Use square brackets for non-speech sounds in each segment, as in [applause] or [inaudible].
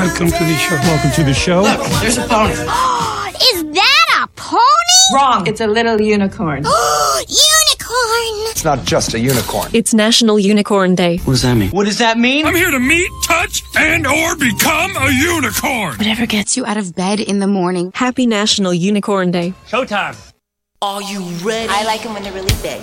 Welcome to the show. Welcome to the show. Look, there's a pony. [gasps] Is that a pony? Wrong. It's a little unicorn. [gasps] Unicorn! It's not just a unicorn. It's National Unicorn Day. What does that mean? What does that mean? I'm here to meet, touch, and or become a unicorn. Whatever gets you out of bed in the morning. Happy National Unicorn Day. Showtime. Are you ready? I like them when they're really big.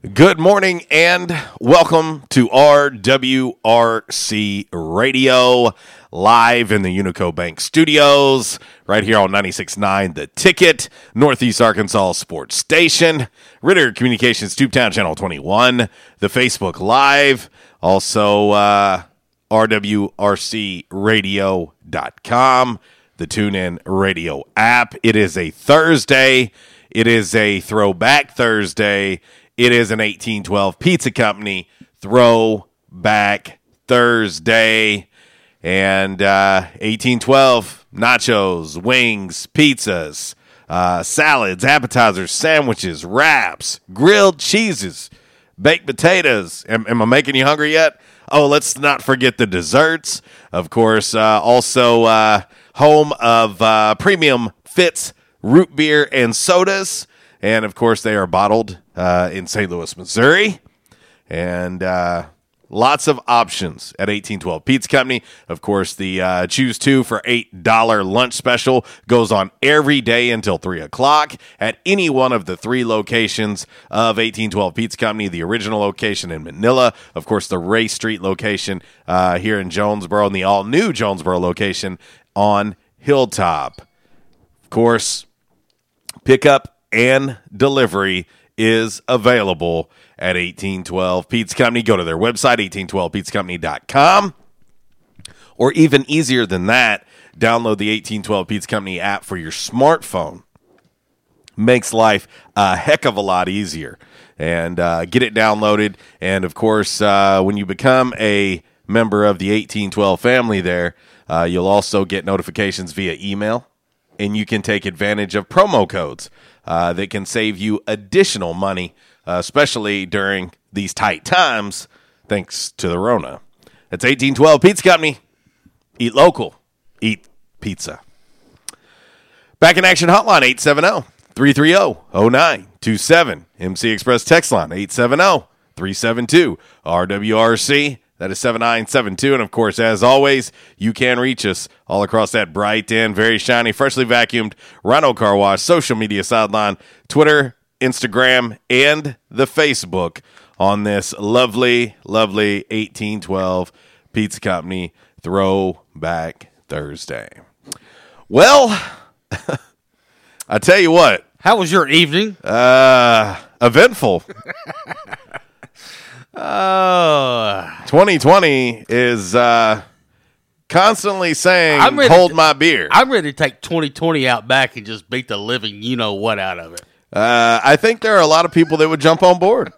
Good morning and welcome to RWRC Radio live in the Unico Bank studios right here on 96.9 The Ticket, Northeast Arkansas Sports Station, Ritter Communications Tubetown Channel 21, the Facebook Live, also uh, RWRCRadio.com, the TuneIn Radio app. It is a Thursday. It is a throwback Thursday. It is an 1812 Pizza Company throwback Thursday. And uh, 1812 nachos, wings, pizzas, uh, salads, appetizers, sandwiches, wraps, grilled cheeses, baked potatoes. Am, am I making you hungry yet? Oh, let's not forget the desserts. Of course, uh, also uh, home of uh, premium Fitz root beer and sodas. And of course, they are bottled uh, in St. Louis, Missouri. And uh, lots of options at 1812 Pizza Company. Of course, the uh, choose two for $8 lunch special goes on every day until 3 o'clock at any one of the three locations of 1812 Pizza Company. The original location in Manila, of course, the Ray Street location uh, here in Jonesboro, and the all new Jonesboro location on Hilltop. Of course, pickup and delivery is available at 1812 Pizza Company. Go to their website, 1812pizzacompany.com. Or even easier than that, download the 1812 Pizza Company app for your smartphone. Makes life a heck of a lot easier. And uh, get it downloaded. And of course, uh, when you become a member of the 1812 family there, uh, you'll also get notifications via email. And you can take advantage of promo codes uh, that can save you additional money, uh, especially during these tight times, thanks to the Rona. It's 1812 Pizza Company. Eat local, eat pizza. Back in action hotline 870 330 0927. MC Express text line 870 372 RWRC. That is 7972. And of course, as always, you can reach us all across that bright and very shiny, freshly vacuumed Rhino Car Wash social media sideline, Twitter, Instagram, and the Facebook on this lovely, lovely 1812 Pizza Company Throwback Thursday. Well, [laughs] I tell you what. How was your evening? Uh, eventful. [laughs] Oh, 2020 is uh, constantly saying, I'm ready "Hold to- my beer." I'm ready to take 2020 out back and just beat the living you know what out of it. Uh, I think there are a lot of people that would jump on board.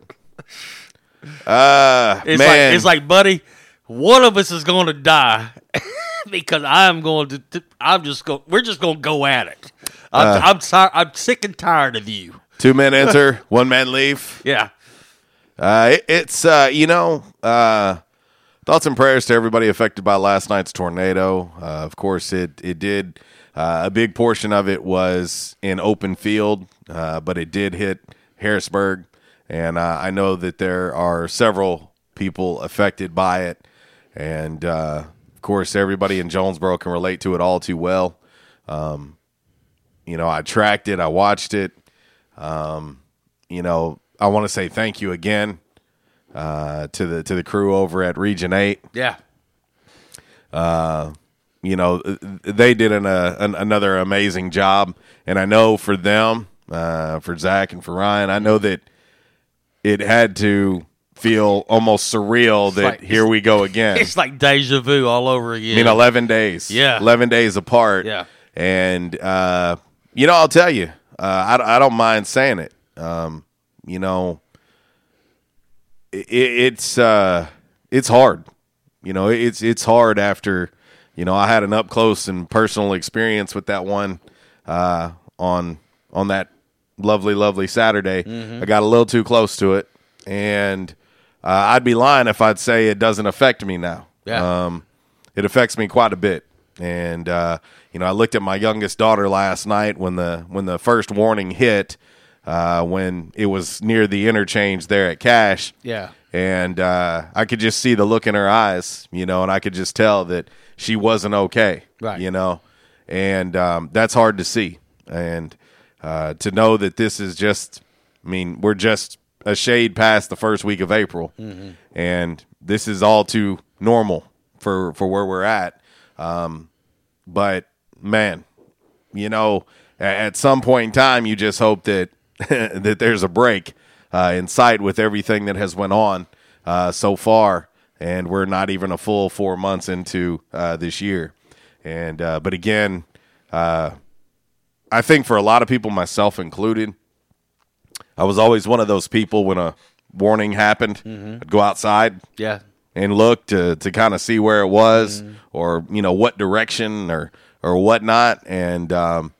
Uh, It's man, like it's like, buddy, one of us is going to die [laughs] because I'm going to. I'm just going. We're just going to go at it. I'm Uh. I'm, I'm sick and tired of you. two men [laughs] enter, one man leave. Yeah. Uh, it- it's uh, you know, uh, thoughts and prayers to everybody affected by last night's tornado. Uh, of course, it it did. Uh, a big portion of it was in open field, uh, but it did hit Harrisburg, and I know that there are several people affected by it, and of course, everybody in Jonesboro can relate to it all too well. Um, you know, I tracked it, I watched it. Um, you know, I want to say thank you again uh, to the to the crew over at Region Eight. Yeah. Uh, you know, they did an, uh, an another amazing job, and I know for them, uh, for Zach and for Ryan, I know that it had to feel almost surreal that like- here we go again. It's like deja vu all over again. I mean, eleven days. Yeah. eleven days apart. Yeah. and uh, you know, I'll tell you, uh, I I don't mind saying it. Um, you know, it, it's uh, it's hard. You know, it's it's hard after you know I had an up close and personal experience with that one uh, on on that lovely lovely Saturday. Mhm. I got a little too close to it, and uh, I'd be lying if I'd say it doesn't affect me now. Yeah. Um, it affects me quite a bit. And uh, you know, I looked at my youngest daughter last night when the when the first warning hit, uh, when it was near the interchange there at Cash. Yeah. And uh, I could just see the look in her eyes, you know, and I could just tell that she wasn't okay. Right. You know, and um, that's hard to see. And uh, to know that this is just, I mean, we're just a shade past the first week of April Mhm. and this is all too normal for for where we're at. Um, but man, you know, at some point in time, you just hope that [laughs] that there's a break uh, in sight with everything that has went on uh, so far, and we're not even a full four months into uh, this year. And uh, but again, uh, I think for a lot of people, myself included, I was always one of those people when a warning happened, Mhm. I'd go outside, Yeah. and look to to kind of see where it was, or you know what direction or or whatnot, and um,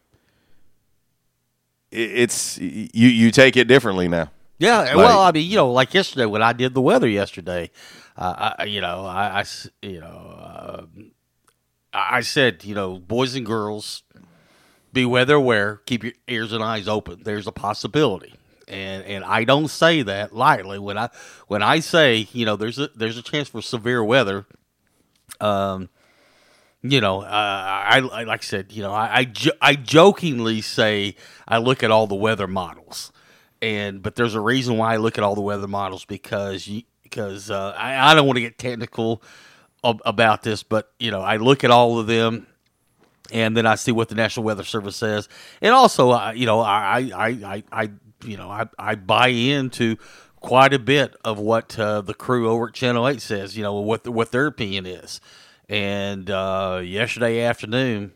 it's you you take it differently now. Yeah, Like- well, I mean, you know, like yesterday when I did the weather yesterday, uh, I, you know, I, I you know, uh, I I said, you know, boys and girls, be weather aware, keep your ears and eyes open. There's a possibility, and and I don't say that lightly when I when I say, you know, there's a there's a chance for severe weather. Um, you know, uh, I, I like I said, you know, I I, jo- I jokingly say I look at all the weather models, and but there's a reason why I look at all the weather models because you because uh, I, I don't want to get technical ab- about this, but you know, I look at all of them. And then I see what the National Weather Service says, and also, uh, you know, I, I, I, I, you know, I, I buy into quite a bit of what uh, the crew over at Channel Eight says. You know, what what their opinion is. And uh, yesterday afternoon,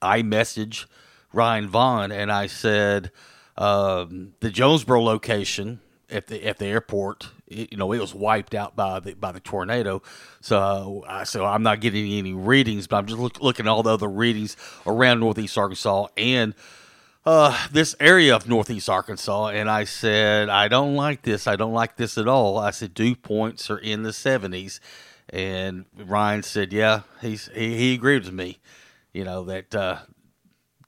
I messaged Ryan Vaughan and I said um, the Jonesboro location at the at the airport, it, you know, it was wiped out by the by the tornado. So I so I'm not getting any readings, but I'm just look, looking at all the other readings around Northeast Arkansas and uh, this area of Northeast Arkansas, and I said, I don't like this. I don't like this at all. I said, dew points are in the 70s. And Ryan said, yeah, he's, he, he agreed with me, you know, that uh,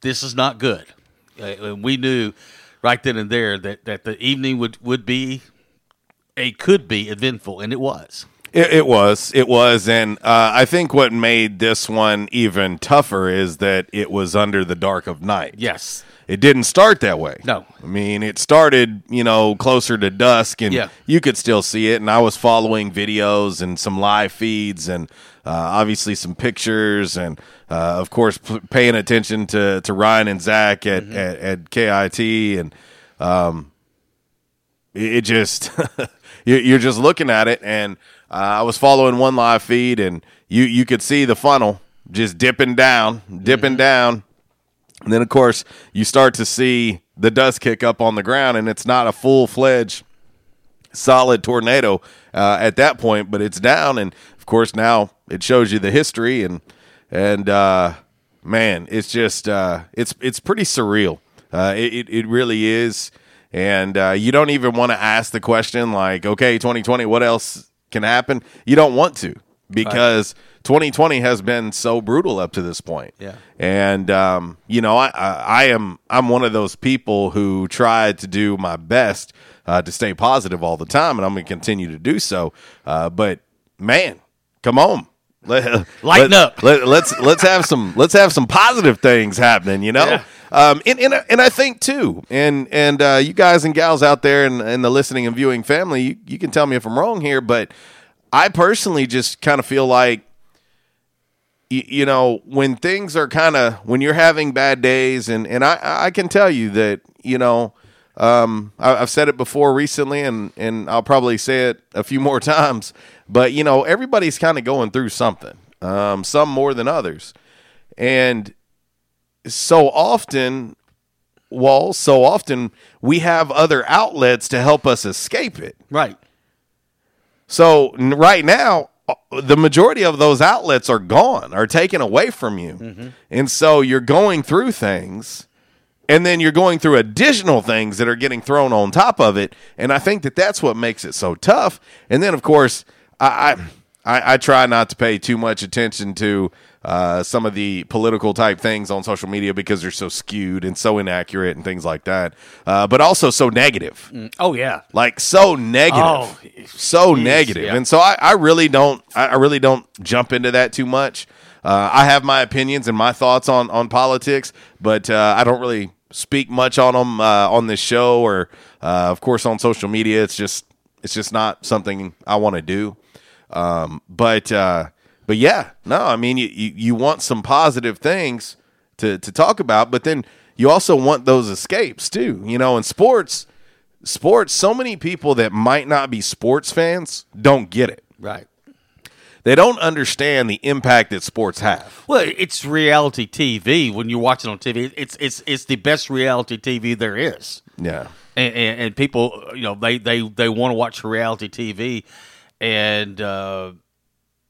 this is not good. And we knew right then and there that, that the evening would, would be, it could be eventful, and it was. It, it was, it was, and uh, I think what made this one even tougher is that it was under the dark of night. Yes, it didn't start that way. No, I mean it started, you know, closer to dusk, and Yeah. you could still see it. And I was following videos and some live feeds, and uh, obviously some pictures, and uh, of course p- paying attention to to Ryan and Zach at Mm-hmm. at, at KAIT, and um, it, it just [laughs] you- you're just looking at it, and uh, I was following one live feed, and you you could see the funnel just dipping down, dipping down, and then of course you start to see the dust kick up on the ground, and it's not a full fledged solid tornado uh, at that point, but it's down, and of course now it shows you the history, and and uh, man, it's just uh, it's it's pretty surreal. Uh, it it- really is, and uh, you don't even want to ask the question like, okay, 2020, what else can happen? You don't want to because 2020 has been so brutal up to this point. Yeah. And um, you know, I, I I am I'm one of those people who tried to do my best uh, to stay positive all the time, and I'm going to continue to do so. Uh, but man, come on. Let, [laughs] Lighten let- up. Let, let's let's have some let's have some positive things happening. You know, Yeah. um, and, and and I think too, and and uh, you guys and gals out there and, and the listening and viewing family, you, you can tell me if I'm wrong here, but I personally just kind of feel like you, know when things are kind of when you're having bad days and and I I can tell you that you know um I, I've said it before recently and and I'll probably say it a few more [laughs] times but you know everybody's kind of going through something um some more than others and so often well so often we have other outlets to help us escape it Right. So right now, uh, the majority of those outlets are gone, are taken away from you, and so you're going through things, and then you're going through additional things that are getting thrown on top of it, and I think that that's what makes it so tough. And then, of course, I, I, I try not to pay too much attention to. Uh, some of the political type things on social media because they're so skewed and so inaccurate and things like that, uh, but also so negative Oh yeah. like so negative, Oh, so jeez, negative. yeah. And so I, I really don't, I I really don't jump into that too much. Uh, I have my opinions and my thoughts on on politics, but uh, I don't really speak much on them uh, on this show or, uh, of course, on social media. It's just, it's just not something I want to do. Um, but, uh, but yeah, no, I mean, you, you, you want some positive things to, to talk about, but then you also want those escapes too. You know, in sports, sports, so many people that might not be sports fans don't get it. Right. They don't understand the impact that sports have. Well, it's reality TV. When you're watching on TV, it's it's it's the best reality TV there is. Yeah. and, and, and people, you know, they they they want to watch reality TV, and uh,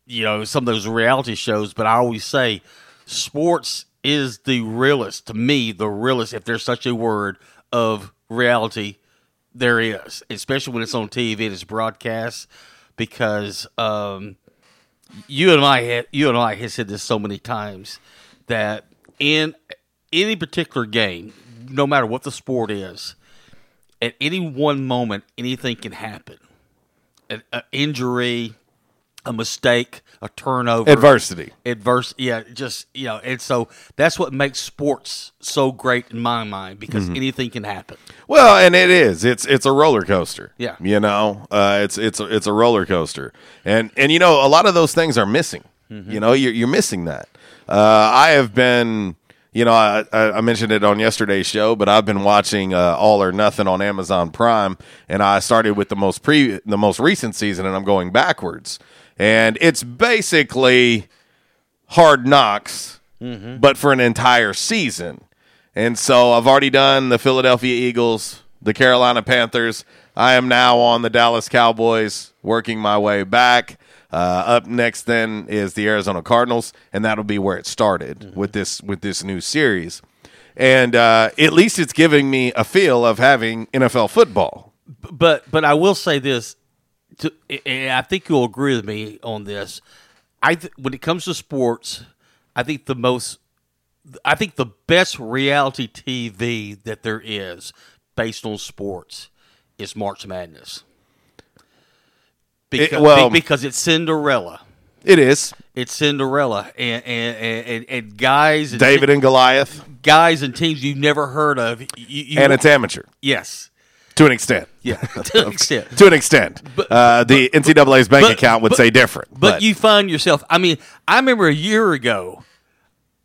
you know some of those reality shows. But I always say, sports is the realest to me, the realest, if there's such a word of reality there is, especially when it's on TV and it's broadcast, because um, you and I, you and I have said this so many times that in any particular game, no matter what the sport is, at any one moment, anything can happen. An a injury, a mistake, a turnover, Adversity. adverse. Yeah, just you know, and so that's what makes sports so great in my mind because Mhm. anything can happen. Well, and it is. It's it's a roller coaster. Yeah. You know, uh, it's it's a, it's a roller coaster, and and you know a lot of those things are missing. Mm-hmm. You know, you're you're missing that. Uh, I have been. You know, I, I I mentioned it on yesterday's show, but I've been watching uh, All or Nothing on Amazon Prime, and I started with the most pre the most recent season, and I'm going backwards, and it's basically Hard Knocks, Mhm. but for an entire season. And so I've already done the Philadelphia Eagles, the Carolina Panthers. I am now on the Dallas Cowboys, working my way back. Uh, up next, then is the Arizona Cardinals, and that'll be where it started with this with this new series. And uh, at least it's giving me a feel of having NFL football. but but I will say this, to, I think you'll agree with me on this. I th- when it comes to sports, I think the most, I think the best reality TV that there is based on sports is March Madness. Because, well- because it's Cinderella. It is It's Cinderella, and and, and, and, guys, and David and Goliath, guys and teams you've never heard of, you, you, and it's amateur yes, to an extent. yeah, [laughs] [laughs] to an extent. to an extent. uh, the NCAA's bank account would but- say different. But, you find yourself. I mean, I remember a year ago,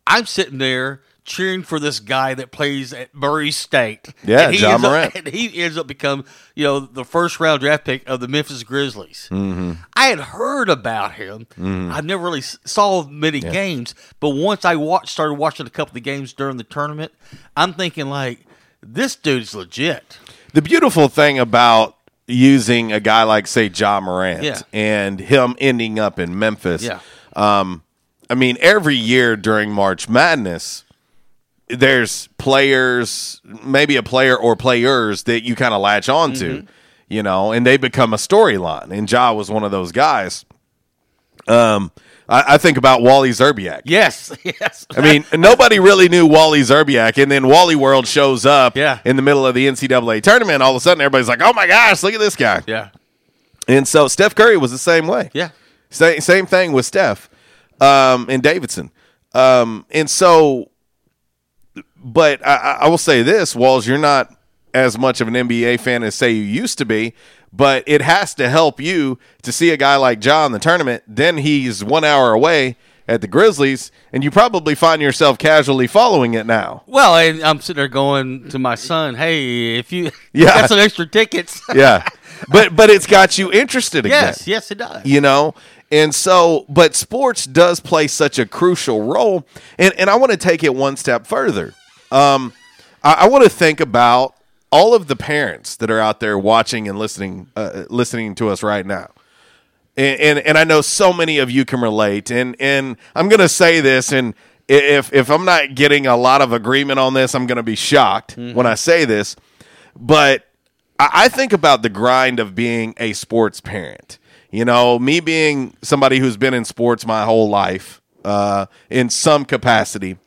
I'm sitting there cheering for this guy that plays at Murray State. Yeah, And he Ja ends up- Morant. and [laughs] he ends up become you know the first round draft pick of the Memphis Grizzlies. Mm-hmm. I had heard about him. Mhm. I never really saw many Yeah. games, but once I watched, started watching a couple of the games during the tournament, I'm thinking like, this dude's legit. The beautiful thing about using a guy like, say, Ja Morant Yeah. and him ending up in Memphis, Yeah. um, I mean, every year during March Madness, there's players, maybe a player or players that you kind of latch on to, Mm-hmm. you know, and they become a storyline. And Ja was one of those guys. Um, I, I think about Wally Szczerbiak. Yes, [laughs] yes. I mean, nobody really knew Wally Szczerbiak, and then Wally World shows up Yeah. in the middle of the NCAA tournament. All of a sudden, everybody's like, "Oh my gosh, look at this guy!" yeah, And so Steph Curry was the same way. yeah. Same same thing with Steph um, and Davidson. Um, and so, but I, I- I will say this, Walls, you're not as much of an NBA fan as say you used to be, but it has to help you to see a guy like Ja in the tournament. Then he's one hour away at the Grizzlies, and you probably find yourself casually following it now. Well, and I'm sitting there going to my son, "Hey, if you [laughs] Yeah. got some extra tickets, [laughs] Yeah, but but it's got you interested again. yes, yes, it does." you know and so but sports does play such a crucial role and, and i want to take it one step further um, I, I want to think about all of the parents that are out there watching and listening uh, listening to us right now and, and and i know so many of you can relate and and i'm going to say this and if if i'm not getting a lot of agreement on this i'm going to be shocked when i say this but I I think about the grind of being a sports parent. You know, me being somebody who's been in sports my whole life, uh, in some capacity.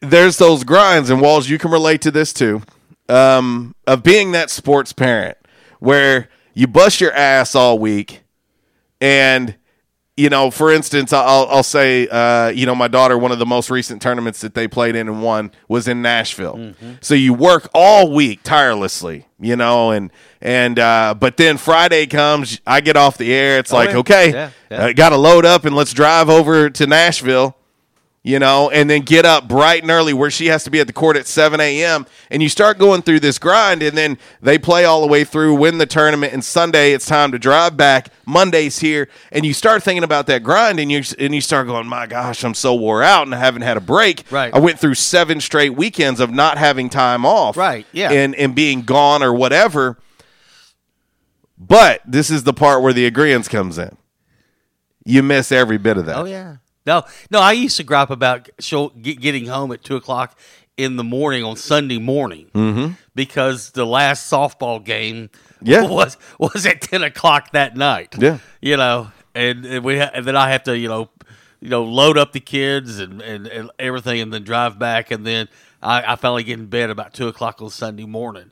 There's those grinds, and Walls, you can relate to this too, um, of being that sports parent where you bust your ass all week, and you know, for instance, I'll, I'll say, uh, you know, my daughter, one of the most recent tournaments that they played in and won was in Nashville. So you work all week tirelessly, you know, and and uh, but then Friday comes, I get off the air. It's Oh, like, yeah. okay, Yeah, yeah. uh, got to load up and let's drive over to Nashville. You know, and then get up bright and early where she has to be at the court at 7 a.m. And you start going through this grind, and then they play all the way through, win the tournament, and Sunday it's time to drive back. Monday's here, and you start thinking about that grind, and you and you start going, "My gosh, I'm so wore out, and I haven't had a break." Right. I went through seven straight weekends of not having time off. Right, yeah. And and being gone or whatever. But this is the part where the agreement comes in. You miss every bit of that. Oh yeah. No, no. I used to gripe about show, get, getting home at two o'clock in the morning on Sunday morning Mhm. because the last softball game Yeah. [laughs] was was at ten o'clock that night. Yeah. you know, and, and we ha- and then I have to you know you know load up the kids and, and, and everything, and then drive back, and then I, I finally get in bed about two o'clock on Sunday morning,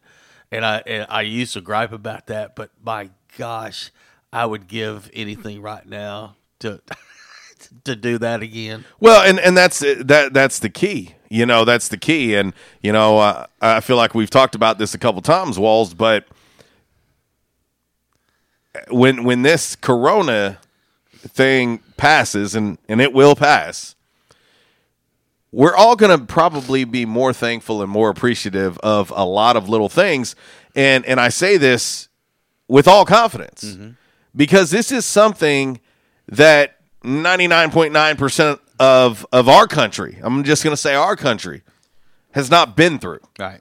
and I and I used to gripe about that, but my gosh, I would give anything right now to [laughs] to do that again. Well, and and that's uh, that that's the key. You know, that's the key. And you know, uh, I feel like we've talked about this a couple times, Walls. But uh, when when this Corona thing passes, and and it will pass, we're all going to probably be more thankful and more appreciative of a lot of little things. And and I say this with all confidence mm-hmm. because this is something that 99.9% of of our country, I'm just going to say our country has not been through. Right.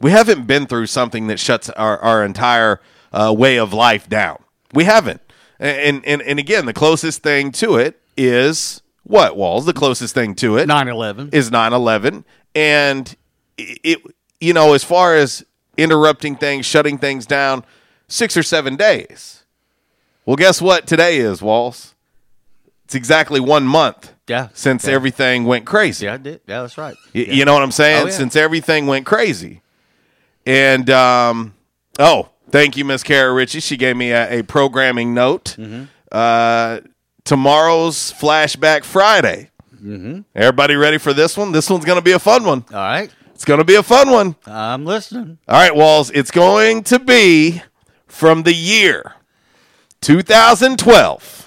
We haven't been through something that shuts our, our entire uh, way of life down. We haven't. And, and and again, the closest thing to it is what walls. The closest thing to it 9/11 is 9/11, and it, it you know as far as interrupting things, shutting things down, six or seven days. Well, guess what? Today is Walls. It's exactly one month. Yeah. Since Yeah. everything went crazy. Yeah, I did. Yeah, that's right. Y- Yeah. You know what I'm saying? Oh, yeah. Since everything went crazy. And um, oh, thank you, Miss Kara Ritchie. She gave me a, a programming note. Mm-hmm. Uh, tomorrow's Flashback Friday. Mm-hmm. Everybody ready for this one? This one's going to be a fun one. All right. It's going to be a fun one. I'm listening. All right, Walls. It's going to be from the year 2012.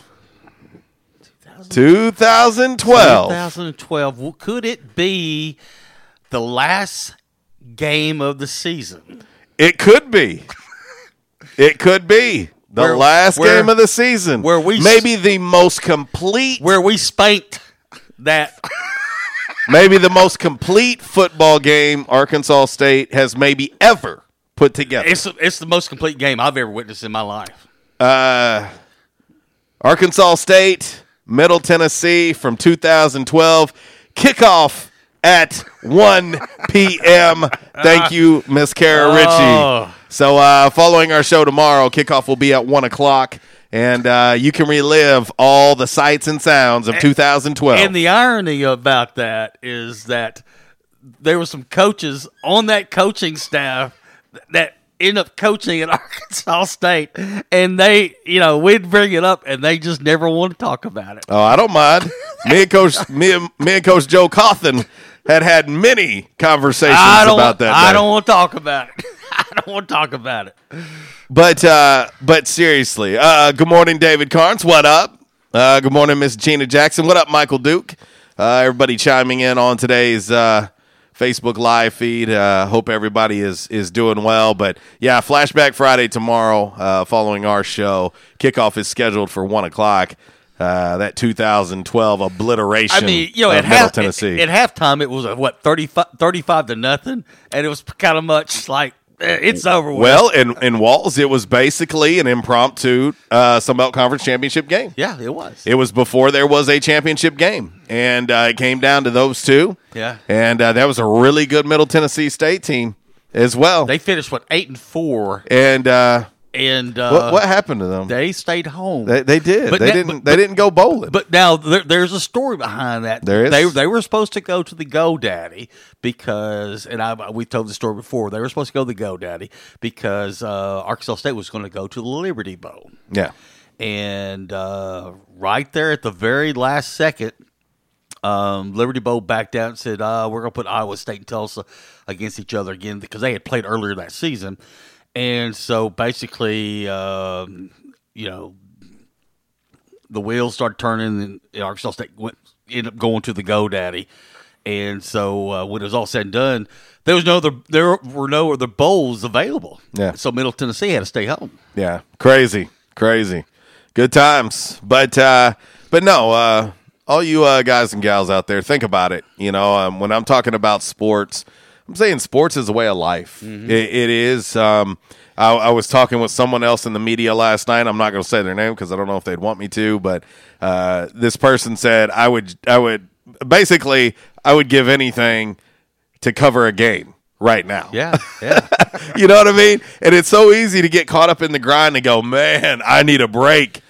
2012. 2012. Well, Could it be the last game of the season? It could be. [laughs] It could be the Where- last where- game of the season. where we maybe the most complete, Where we spanked that. [laughs] maybe the most complete football game Arkansas State has maybe ever put together. It's it's the most complete game I've ever witnessed in my life. Uh, Arkansas State, Middle Tennessee from 2012. Kickoff at 1 [laughs] p.m. Thank you, Miss Kara Ritchie. Oh. So, uh, following our show tomorrow, kickoff will be at 1 o'clock, and uh, you can relive all the sights and sounds of 2012. And the irony about that is that there were some coaches on that coaching staff that end up coaching at [laughs] Arkansas State, and they, you know, we'd bring it up, and they just never want to talk about it. Oh, I don't mind. me and Coach me and, me and Coach Joe Cawthon had had many conversations I don't, about that. I day. don't want to talk about it. [laughs] I don't want to talk about it. But uh, but seriously, uh, good morning, David Carnes. What up? Uh, good morning, Miss Gina Jackson. What up, Michael Duke? Uh, everybody chiming in on today's uh, Facebook live feed. Uh, hope everybody is is doing well. But yeah, Flashback Friday tomorrow, uh, following our show. Kickoff is scheduled for one o'clock. Uh, that 2012 obliteration I mean, you know, at, half, Tennessee. at, at halftime, it was a, what 35, 35 to nothing, and it was kind of much like it's over. With. well, in in Walls, it was basically an impromptu uh, Sunbelt Conference championship game. yeah, it was. It was before there was a championship game, and uh, it came down to those two. Yeah. and uh, that was a really good Middle Tennessee State team as well. They finished what eight and four, and uh, and uh, what what happened to them? They stayed home. They, they did. But they that- didn't. but- they didn't go bowling. But now there, there's a story behind that. There is? They they were supposed to go to the GoDaddy because, and I we told the story before. They were supposed to go to the GoDaddy because uh, Arkansas State was going to go to the Liberty Bowl, yeah, and uh, right there at the very last second, um, Liberty Bowl backed out and said, uh, "We're going to put Iowa State and Tulsa against each other again because they had played earlier that season." And so basically, um, you know, the wheels started turning, and Arkansas State went ended up going to the GoDaddy. And so uh, when it was all said and done, there was no other there were no other bowls available. Yeah. So Middle Tennessee had to stay home. yeah, crazy, crazy, good times. But uh, but no, uh, all you uh, guys and gals out there, think about it. You know, um, when I'm talking about sports, I'm saying sports is a way of life. It, it is. Um, I, I was talking with someone else in the media last night. I'm not going to say their name because I don't know if they'd want me to. But uh, this person said I would. I would basically. I would give anything to cover a game right now. Yeah, yeah. [laughs] you know what I mean? And it's so easy to get caught up in the grind and go, man, I need a break.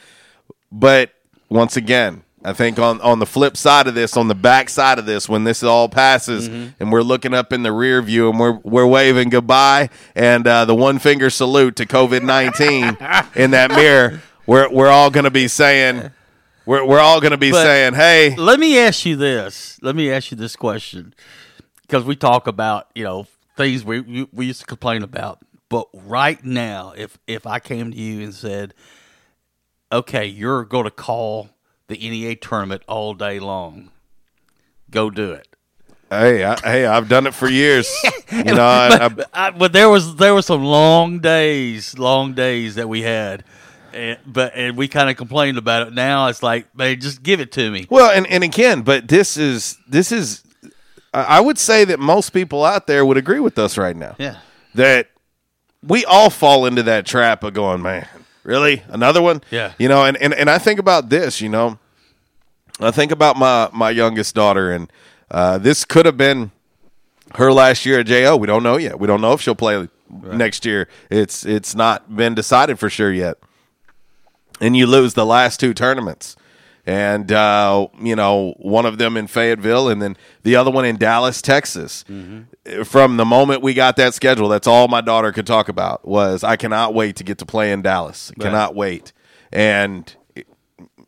But once again, I think on, on the flip side of this, on the back side of this, when this all passes and we're looking up in the rear view and we're we're waving goodbye and uh, the one finger salute to COVID nineteen [laughs] in that mirror, we're we're all going to be saying, we're we're all going to be But saying, hey, Let me ask you this. Let me ask you this question. Because we talk about you know things we we- we used to complain about, but right now, if if I came to you and said, "Okay, you're going to call the NEA tournament all day long," go do it. hey, I, hey, I've done it for years. [laughs] you know, I, but, I, but there was there were some long days, long days that we had, and, but and we kind of complained about it. Now it's like, man, just give it to me. Well, and, and again, but this is this is I I would say that most people out there would agree with us right now. Yeah. That we all fall into that trap of going, man, really? Another one? Yeah. You know, and, and, and I think about this, you know. I think about my my youngest daughter and uh, this could have been her last year at JO. We don't know yet. We don't know if she'll play next year. It's it's not been decided for sure yet. And you lose the last two tournaments. And uh, you know, one of them in Fayetteville and then the other one in Dallas, Texas. From the moment we got that schedule, that's all my daughter could talk about was I cannot wait to get to play in Dallas. Right. Cannot wait. And it-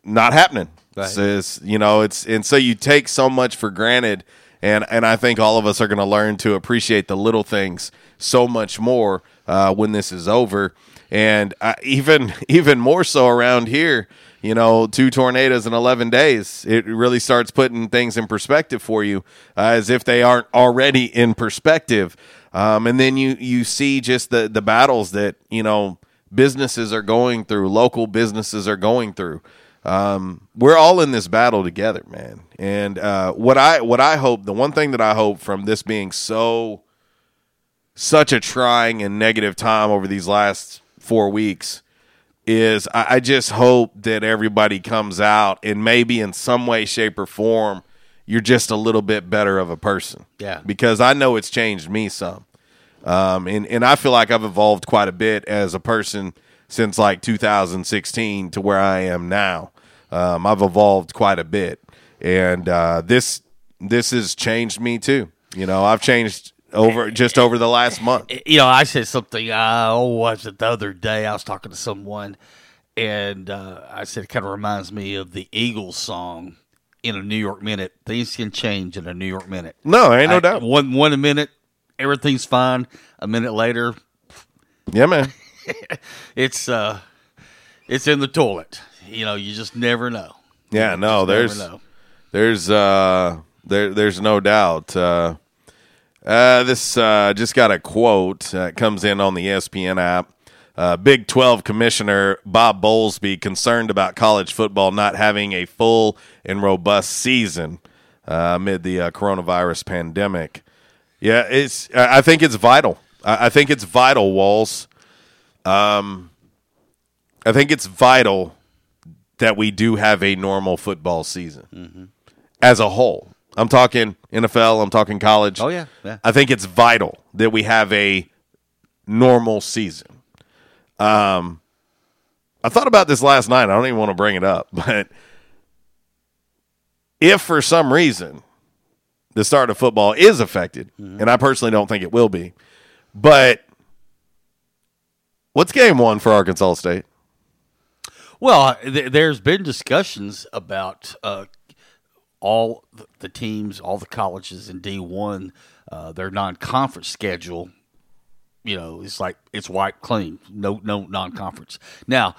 not happening. Right. Says, you know, it's and so you take so much for granted and and I think all of us are going to learn to appreciate the little things so much more uh, when this is over, and I, even [laughs] even more so around here. You know, two tornadoes in 11 days. It really starts putting things in perspective for you uh, as if they aren't already in perspective. Um, and then you, you see just the, the battles that, you know, businesses are going through, local businesses are going through. Um, we're all in this battle together, man. And uh, what I what I hope, the one thing that I hope from this being so such a trying and negative time over these last four weeks is I, I just hope that everybody comes out and maybe in some way, shape, or form, you're just a little bit better of a person. Yeah. Because I know it's changed me some. Um, and, and I feel like I've evolved quite a bit as a person since like 2016 to where I am now. Um, I've evolved quite a bit, and uh, this this has changed me too. You know, I've changed over just over the last month. [laughs] You know, I said something. Uh, oh, was it the other day? I was talking to someone, and uh, I said it kind of reminds me of the Eagles song in a New York minute. Things can change in a New York minute. No, ain't no I- doubt. One one minute, everything's fine. A minute later, Yeah, man. [laughs] it's uh, it's in the toilet. You know, you just never know. Yeah, no, there's know. there's uh there there's no doubt. Uh, uh this uh just got a quote uh, comes in on the ESPN app. Uh, Big 12 Commissioner Bob Bowlesby concerned about college football not having a full and robust season uh, amid the uh, coronavirus pandemic. Yeah, it's. I think it's vital. I I think it's vital, Walls. Um, I think it's vital that we do have a normal football season as a whole. I'm talking NFL. I'm talking college. Oh, yeah, yeah. I think it's vital that we have a normal season. Um, I thought about this last night. I don't even want to bring it up, [laughs] but if for some reason the start of football is affected, and I personally don't think it will be, but what's game one for Arkansas State? Well, th- there's been discussions about uh, all the teams, all the colleges in D1, uh, their non-conference schedule. You know, it's like it's wiped clean, no no non-conference. Now,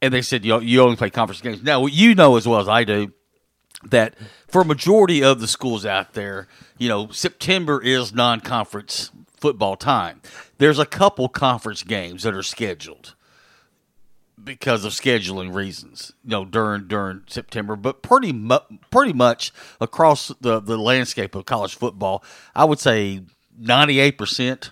and they said you you only play conference games. Now, you know as well as I do that for a majority of the schools out there, you know, September is non-conference football time. There's a couple conference games that are scheduled because of scheduling reasons, you know, during during September, but pretty mu- pretty much across the the landscape of college football, I would say 98%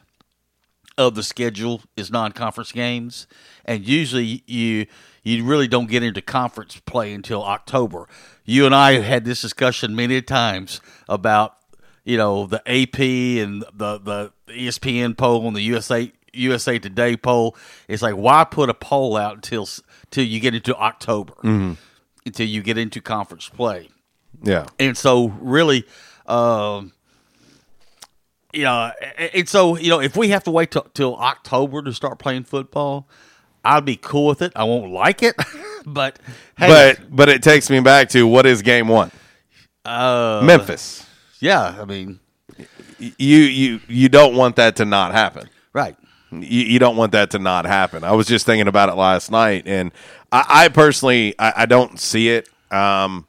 of the schedule is non-conference games, and usually you you really don't get into conference play until October. You and I have had this discussion many times about you know the AP and the the ESPN poll and the USA USA Today poll. It's like why put a poll out until till you get into October Mhm. until you get into conference play. Yeah. And so, really, um, you know, and so you know, if we have to wait till, till October to start playing football, I'd be cool with it. I won't like it, [laughs] but hey, But but it takes me back to what is game one? uh, Memphis. Yeah, I mean, You you you don't want that to not happen. right. You, you don't want that to not happen. I was just thinking about it last night, and I, I personally I, I don't see it. Um,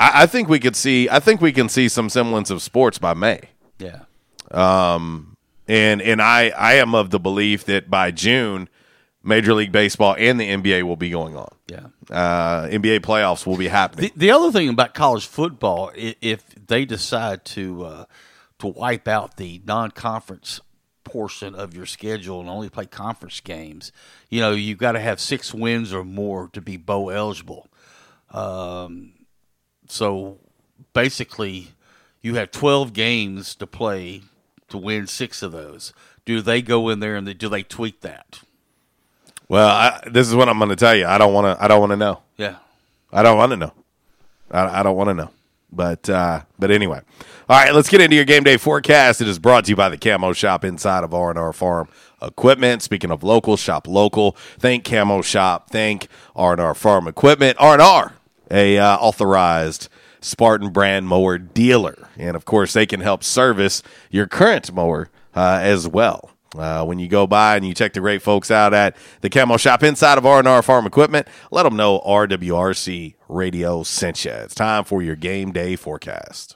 I, I think we could see. I think we can see some semblance of sports by May. Yeah. Um, and and I I am of the belief that by June, Major League Baseball and the NBA will be going on. Yeah. Uh, NBA playoffs will be happening. The, the other thing about college football, if they decide to uh, to wipe out the non-conference portion of your schedule and only play conference games, you know you've got to have six wins or more to be bowl eligible. Um, so basically, you have twelve games to play to win six of those. Do they go in there and they, do they tweak that? Well, I, this is what I'm going to tell you. I don't want to. I don't want to know. Yeah. I don't want to know. I, I don't want to know. But uh, but anyway, all right. Let's get into your game day forecast. It is brought to you by the Camo Shop inside of R and R Farm Equipment. Speaking of local, shop local. Thank Camo Shop. Thank R and R Farm Equipment. R and R, a uh, authorized Spartan brand mower dealer, and of course they can help service your current mower uh, as well. Uh, when you go by and you check the great folks out at the Camo Shop inside of R&R Farm Equipment, let them know RWRC Radio sent you. It's time for your game day forecast.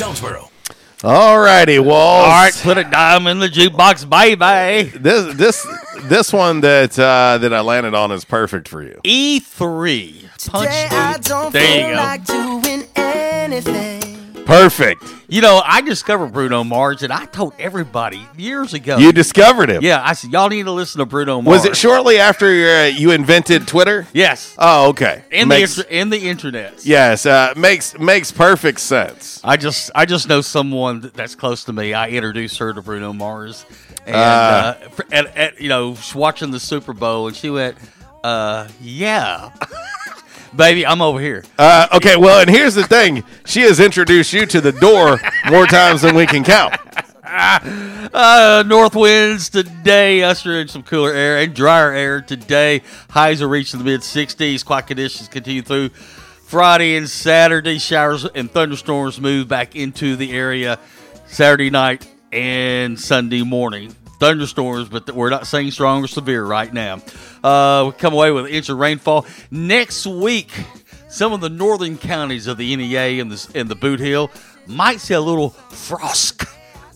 Jonesboro. All righty, Walls. All right, put a dime in the jukebox, baby. This this this one that uh, that I landed on is perfect for you. E3. Punch I don't there you feel go. like doing anything. Perfect. You know, I discovered Bruno Mars, and I told everybody years ago. You discovered him. Yeah, I said y'all need to listen to Bruno Mars. Was it shortly after uh, you invented Twitter? Yes. Oh, okay. in makes, the in the internet? yes, uh, makes makes perfect sense. I just I just know someone that's close to me. I introduced her to Bruno Mars, and Ah. uh, at, at, you know she's watching the Super Bowl, and she went, uh, "Yeah, [laughs] baby, I'm over here." Uh, okay, well, and here's the thing: she has introduced you to the door more times than we can count. [laughs] Uh, north winds today, usher in some cooler air and drier air today. Highs are reaching the mid 60s. Quiet conditions continue through Friday and Saturday. Showers and thunderstorms move back into the area Saturday night and Sunday morning. Thunderstorms, but we're not saying strong or severe right now. Uh, we come away with an inch of rainfall next week. Some of the northern counties of the NEA and the and the Bootheel might see a little frost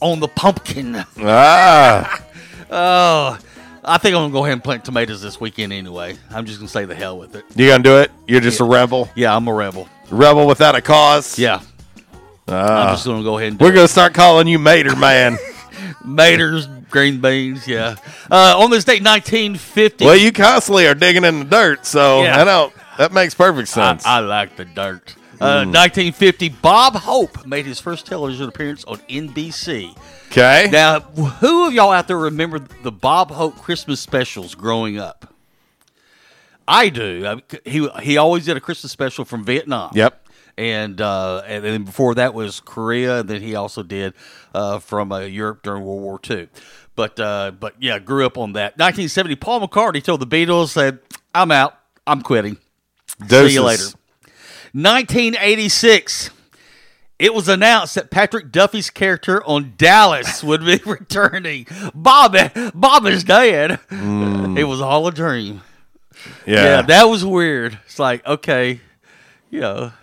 on the pumpkin. Ah, [laughs] Oh, I think I'm gonna go ahead and plant tomatoes this weekend anyway. I'm just gonna say the hell with it. you gonna do it? You're just a rebel, Yeah, I'm a rebel. rebel without a cause. Yeah, I'm Ah. just gonna go ahead and do we're it. gonna start calling you Mater Man. [laughs] Maters, green beans. Yeah. Uh, on this date, 1950. well, you constantly are digging in the dirt, so Yeah. I don't. That makes perfect I, sense. I like the dirt. Uh, Mm. 1950, Bob Hope made his first television appearance on NBC. okay. Now, who of y'all out there remember the Bob Hope Christmas specials growing up? I do. I- He he always did a Christmas special from Vietnam. Yep. And uh, and then before that was Korea. And then he also did uh, from uh, Europe during World War II. But uh, but yeah, grew up on that. 1970, Paul McCartney told the Beatles, "said I'm out. I'm quitting. See you later." 1986. It was announced that Patrick Duffy's character on Dallas [laughs] would be [laughs] returning. Bob, Bob is dead. It was all a dream. Yeah. Yeah, that was weird. It's like, okay, you know,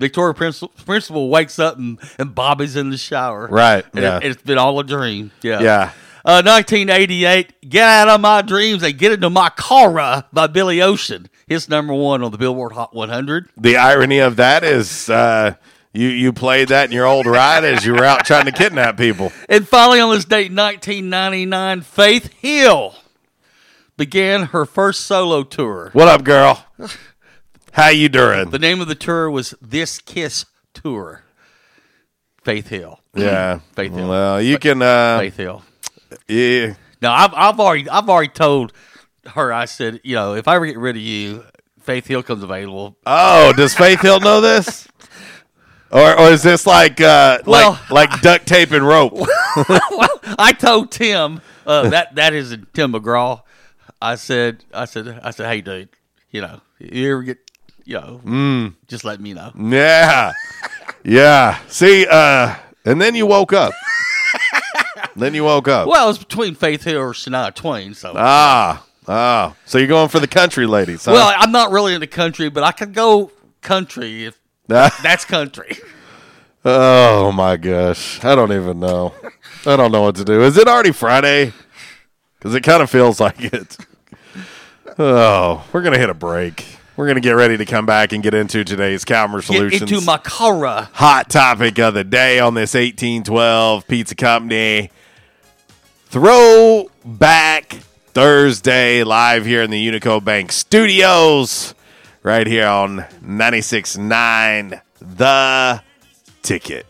Victoria Principal, Principal wakes up and, and Bobby's in the shower. Right, And yeah. it, has been all a dream. Yeah. Yeah. Uh, 1988, Get Out of My Dreams and Get Into My Cara by Billy Ocean. His number one on the Billboard Hot 100. the irony of that is uh, you you played that in your old ride as you were out trying to kidnap people. And finally, on this date, 1999, Faith Hill began her first solo tour. What up, girl? [laughs] How you doing? The name of the tour was This Kiss Tour. Faith Hill. Yeah. [clears throat] Faith Hill. Well, you can. Uh, Faith Hill. Yeah. No, I've I've already I've already told her. I said, you know, if I ever get rid of you, Faith Hill comes available. Oh, does Faith Hill know this? [laughs] Or, or is this like uh, Well, like like duct tape and rope? [laughs] well, I told Tim uh, that that is Tim McGraw. I said I said I said, hey dude, you know, you ever get you know, Mm. just let me know. Yeah, yeah. See, uh, and then you woke up. then you woke up. Well, it was between Faith Hill or Shania Twain. So Ah, ah. So you're going for the country ladies? Huh? well, I'm not really into country, but I could go country if [laughs] that's country. Oh my gosh, I don't even know. I don't know what to do. Is it already Friday? Because it kind of feels like it. Oh, we're gonna hit a break. We're gonna get ready to come back and get into today's Calmer Get Solutions into my Cara. hot topic of the day on this 1812 Pizza Company Throwback Thursday live here in the Unico Bank Studios, right here on 96.9 The Ticket.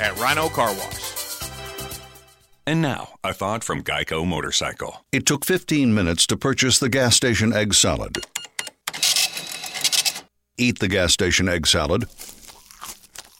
at Rhino Car Wash. And now, a thought from Geico Motorcycle. It took 15 minutes to purchase the gas station egg salad. Eat the gas station egg salad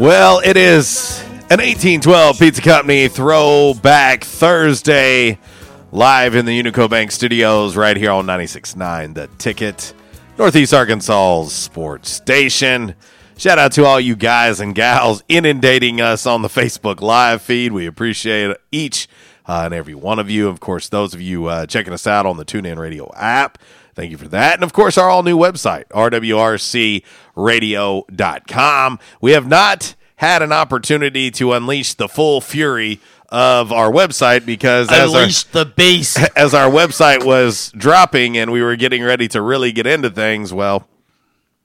Well, it is an 1812 Pizza Company throwback Thursday live in the Unico Bank Studios right here on 96.9 The Ticket, Northeast Arkansas's sports station. Shout out to all you guys and gals inundating us on the Facebook Live feed. We appreciate each uh, and every one of you. Of course, those of you uh, checking us out on the TuneIn Radio app. Thank you for that. And of course, our all new website, rwrcradio.com. We have not had an opportunity to unleash the full fury of our website because as our, the beast. [laughs] as our website was dropping and we were getting ready to really get into things, well,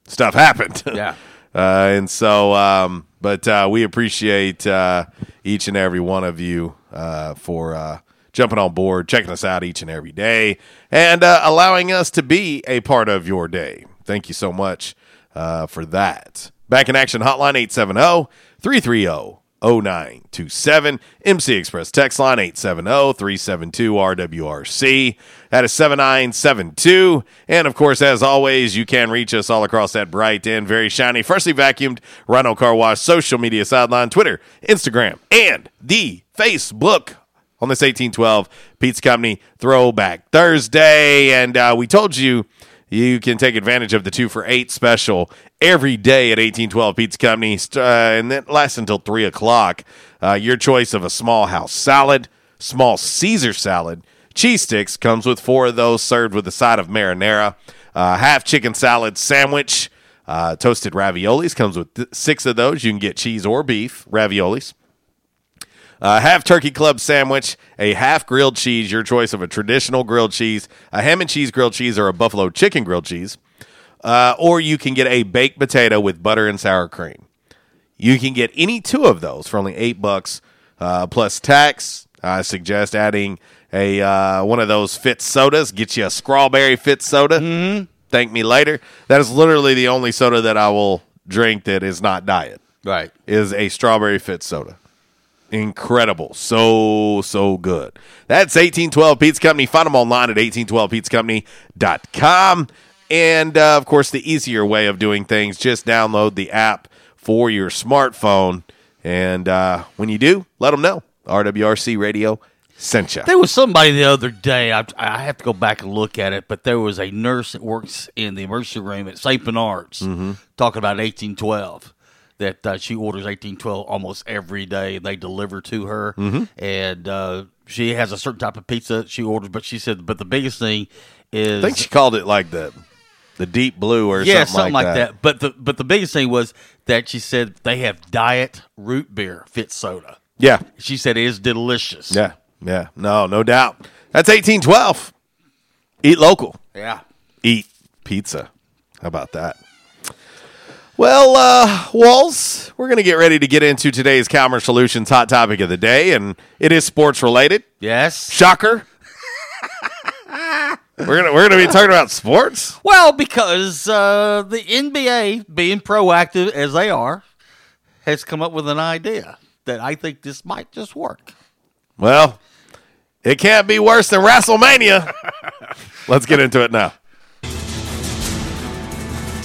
stuff happened. [laughs] Yeah. Uh, and so, um, but uh, we appreciate uh, each and every one of you uh, for uh, jumping on board, checking us out each and every day, and uh, allowing us to be a part of your day. Thank you so much uh, for that. Back in action hotline 870 330 0927. MC Express text line 870 372 RWRC. That is 7972. And of course, as always, you can reach us all across that bright and very shiny, freshly vacuumed Rhino Car Wash social media sideline, Twitter, Instagram, and the Facebook on this 1812 Pizza Company Throwback Thursday. And uh, we told you you can take advantage of the two for eight special every day at 1812 Pizza Company, uh, and that lasts until 3 o'clock. Uh, your choice of a small house salad, small Caesar salad, cheese sticks comes with four of those served with a side of marinara, uh, half chicken salad sandwich, uh, toasted raviolis comes with th- six of those. You can get cheese or beef raviolis. A half turkey club sandwich, a half grilled cheese, your choice of a traditional grilled cheese, a ham and cheese grilled cheese, or a buffalo chicken grilled cheese. Uh, or you can get a baked potato with butter and sour cream. You can get any two of those for only eight bucks uh, plus tax. I suggest adding a uh, one of those fit sodas. Get you a strawberry fit soda. Thank me later. That is literally the only soda that I will drink that is not diet. Right. Is a strawberry fit soda. Incredible. So, so good. That's 1812 Pizza Company. Find them online at 1812pizzacompany.com. And uh, of course, the easier way of doing things, just download the app for your smartphone. And uh, when you do, let them know. RWRC Radio sent you. There was somebody the other day. I, I have to go back and look at it, but there was a nurse that works in the emergency room at St. Bernard's Mm-hmm. talking about 1812. That uh, she orders 1812 almost every day, they deliver to her. Mhm. And uh, she has a certain type of pizza she orders, but she said, but the biggest thing is I think she called it like the the deep blue or yeah, something, like, that. But the but the biggest thing was that she said they have diet root beer fit soda. Yeah. She said it is delicious. Yeah, yeah, no, no doubt. That's eighteen twelve. Eat local. Yeah. Eat pizza. How about that? Well, uh, Walls, we're going to get ready to get into today's Calmer Solutions hot topic of the day, and it is sports related. Yes. Shocker. [laughs] we're gonna we're gonna be talking about sports. Well, because uh, the NBA, being proactive as they are, has come up with an idea that I think this might just work. Well, it can't be worse than WrestleMania. [laughs] Let's get into it now.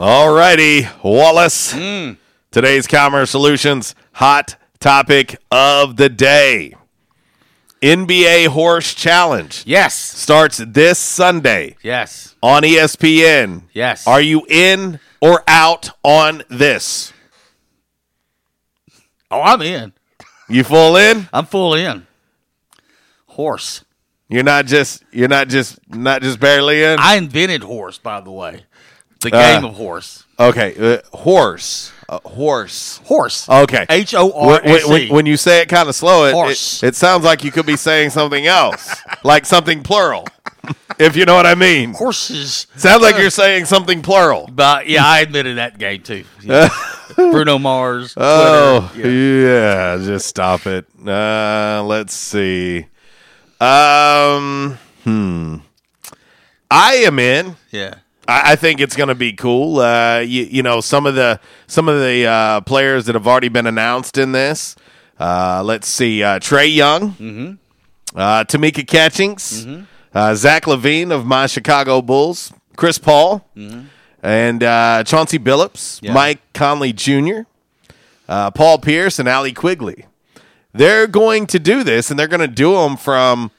Alrighty, Wallace. Hmm. Today's Calmer Solutions hot topic of the day. NBA Horse Challenge. Yes. Starts this Sunday Yes. on ESPN. Yes. Are you in or out on this? Oh, I'm in. You full in? I'm full in. Horse. You're not just you're not just not just barely in. I invented horse, by the way. The Uh, game of horse. Okay, uh, horse, uh, horse, horse. Okay, H O R S E. When, when, when you say it kind of slow, it, it it sounds like you could be saying something else, [laughs] like something plural. if you know what I mean. Horses. Sounds like you're saying something plural. But yeah, I admitted that game too. Yeah. [laughs] Bruno Mars. Twitter. Oh Yeah. yeah. just stop it. Uh, let's see. Um, hmm. I am in. Yeah. I, I think it's going to be cool. Uh, you, you know, some of the some of the uh, players that have already been announced in this. Uh, let's see, uh, Trae Young, Mhm. uh, Tamika Catchings, Mm-hmm. uh, Zach LaVine of my Chicago Bulls, Chris Paul, and uh, Chauncey Billups, Mm-hmm. Yeah. Mike Conley Jr., uh, Paul Pierce, and Allie Quigley. They're going to do this, and they're going to do them from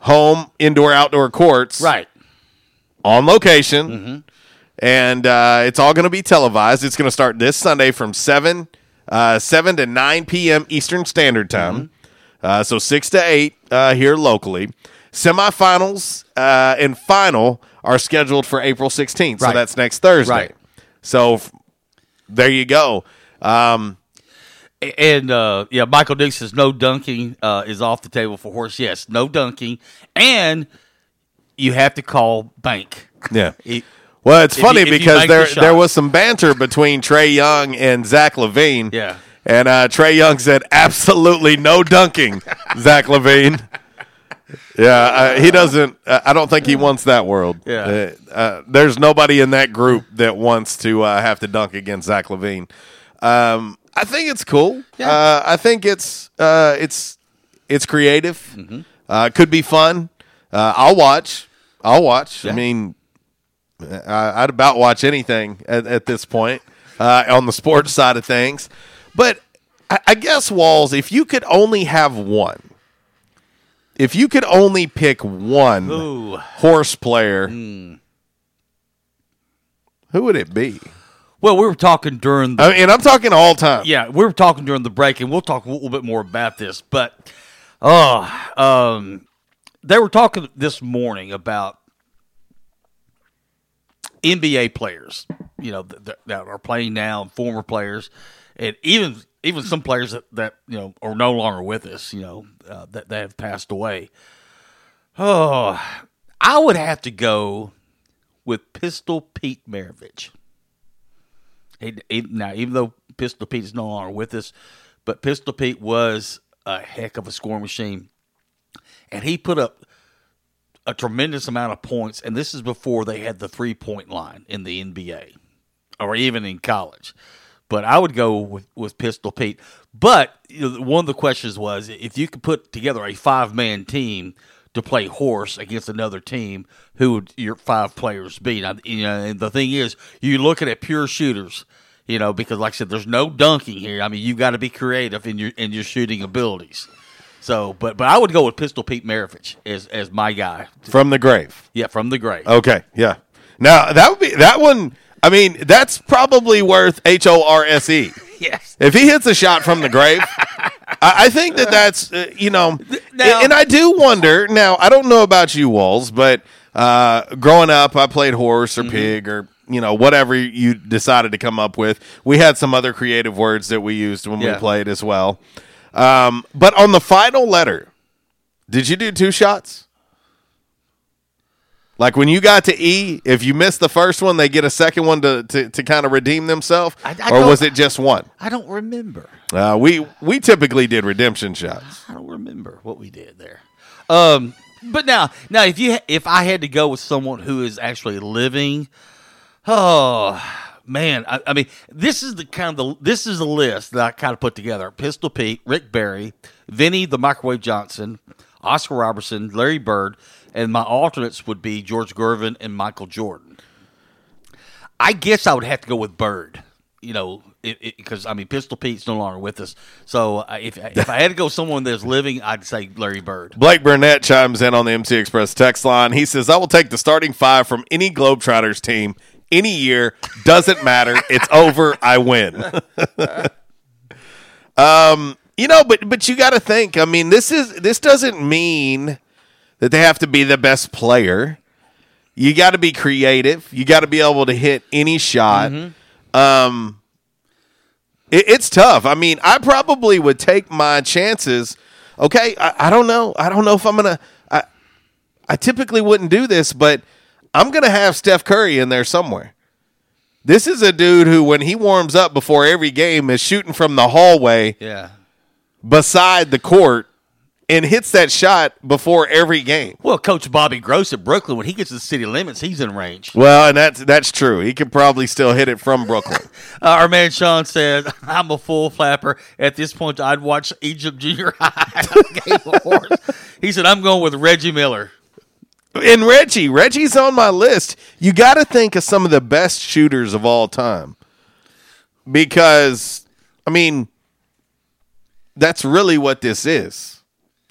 home, indoor, outdoor courts, Right. On location, and uh, it's all going to be televised. It's going to start this Sunday from seven uh, seven to nine p.m. Eastern Standard Time. Uh, so six to eight uh, here locally. Semifinals uh, and final are scheduled for April sixteenth. So that's next Thursday. Right. So f- there you go. Um, And uh, yeah, Michael Dick says no dunking uh, is off the table for horse. Yes, no dunking, and you have to call bank. Yeah. [laughs] It- Well, it's funny you because make the there there was some banter between Trae Young and Zach LaVine. Yeah. And uh, Trae Young said, "Absolutely no dunking, Zach LaVine." Yeah, uh, he doesn't. Uh, I don't think he wants that world. Yeah. Uh, uh, there's nobody in that group that wants to uh, have to dunk against Zach LaVine. Um, I think it's cool. Uh, I think it's uh, it's it's creative. Mm-hmm. Uh, could be fun. Uh, I'll watch. I'll watch. I mean, I, I'd about watch anything at, at this point uh, on the sports side of things. But I, I guess Walls, if you could only have one, if you could only pick one Ooh. horse player, who would it be? Well, we were talking during the I mean, I'm talking all time. yeah, we were talking during the break, and we'll talk a little bit more about this. But oh, um, they were talking this morning about NBA players, you know, that, that are playing now, and former players, and even even some players that, that you know are no longer with us, you know, uh, that that have passed away. Oh, I would have to go with Pistol Pete Maravich. Now, even though Pistol Pete is no longer with us, but Pistol Pete was a heck of a scoring machine, and he put up a tremendous amount of points. And this is before they had the three point line in the NBA or even in college. But I would go with, with Pistol Pete. But you know, one of the questions was if you could put together a five man team to play horse against another team, who would your five players be? Now, you know, and the thing is, you're looking at pure shooters. You know, because like I said, there's no dunking here. I mean, you've got to be creative in your in your shooting abilities. So, but but I would go with Pistol Pete Maravich as as my guy From the grave. Yeah, from the grave. Okay, yeah. Now that would be that one. I mean, that's probably worth H O R S E. [laughs] Yes. If he hits a shot from the grave, I, I think that that's uh, you know, Now- and I do wonder. Now I don't know about you, Walls, but uh, growing up, I played horse Mm-hmm. or pig or you know whatever you decided to come up with. We had some other creative words that we used when we played as well. Um, but on the final letter, did you do two shots? Like when you got to E, if you missed the first one, they get a second one to, to, to kind of redeem themselves, I or was it just one? I don't remember. Uh, we we typically did redemption shots. I don't remember what we did there. Um, but now, now if you if I had to go with someone who is actually living, oh man, I, I mean, this is the kind of the this is the list that I kind of put together: Pistol Pete, Rick Barry, Vinnie the Microwave Johnson, Oscar Robertson, Larry Bird, and my alternates would be George Gervin and Michael Jordan. I guess I would have to go with Bird. You know, because I mean, Pistol Pete's no longer with us. So if if I had to go someone that's living, I'd say Larry Bird. Blake Burnett chimes in on the MC Express text line. He says, I will take the starting five from any Globetrotters team any year. Doesn't matter. It's over. I win. [laughs] um, you know, but but you got to think. I mean, this is this doesn't mean that they have to be the best player. You got to be creative. You got to be able to hit any shot. Um, it, it's tough. I mean, I probably would take my chances. Okay, I, I don't know. I don't know if I'm gonna. I I typically wouldn't do this, but I'm gonna have Steph Curry in there somewhere. This is a dude who, when he warms up before every game, is shooting from the hallway Yeah. beside the court and hits that shot before every game. Well, Coach Bobby Gross at Brookland, when he gets to the city limits, he's in range. Well, and that's that's true. He could probably still hit it from Brookland. [laughs] Uh, our man Sean says, [laughs] "I'm a full flapper. At this point, I'd watch Egypt Junior [laughs] High game of. He said, "I'm going with Reggie Miller." And Reggie, Reggie's on my list. You got to think of some of the best shooters of all time. Because, I mean, that's really what this is.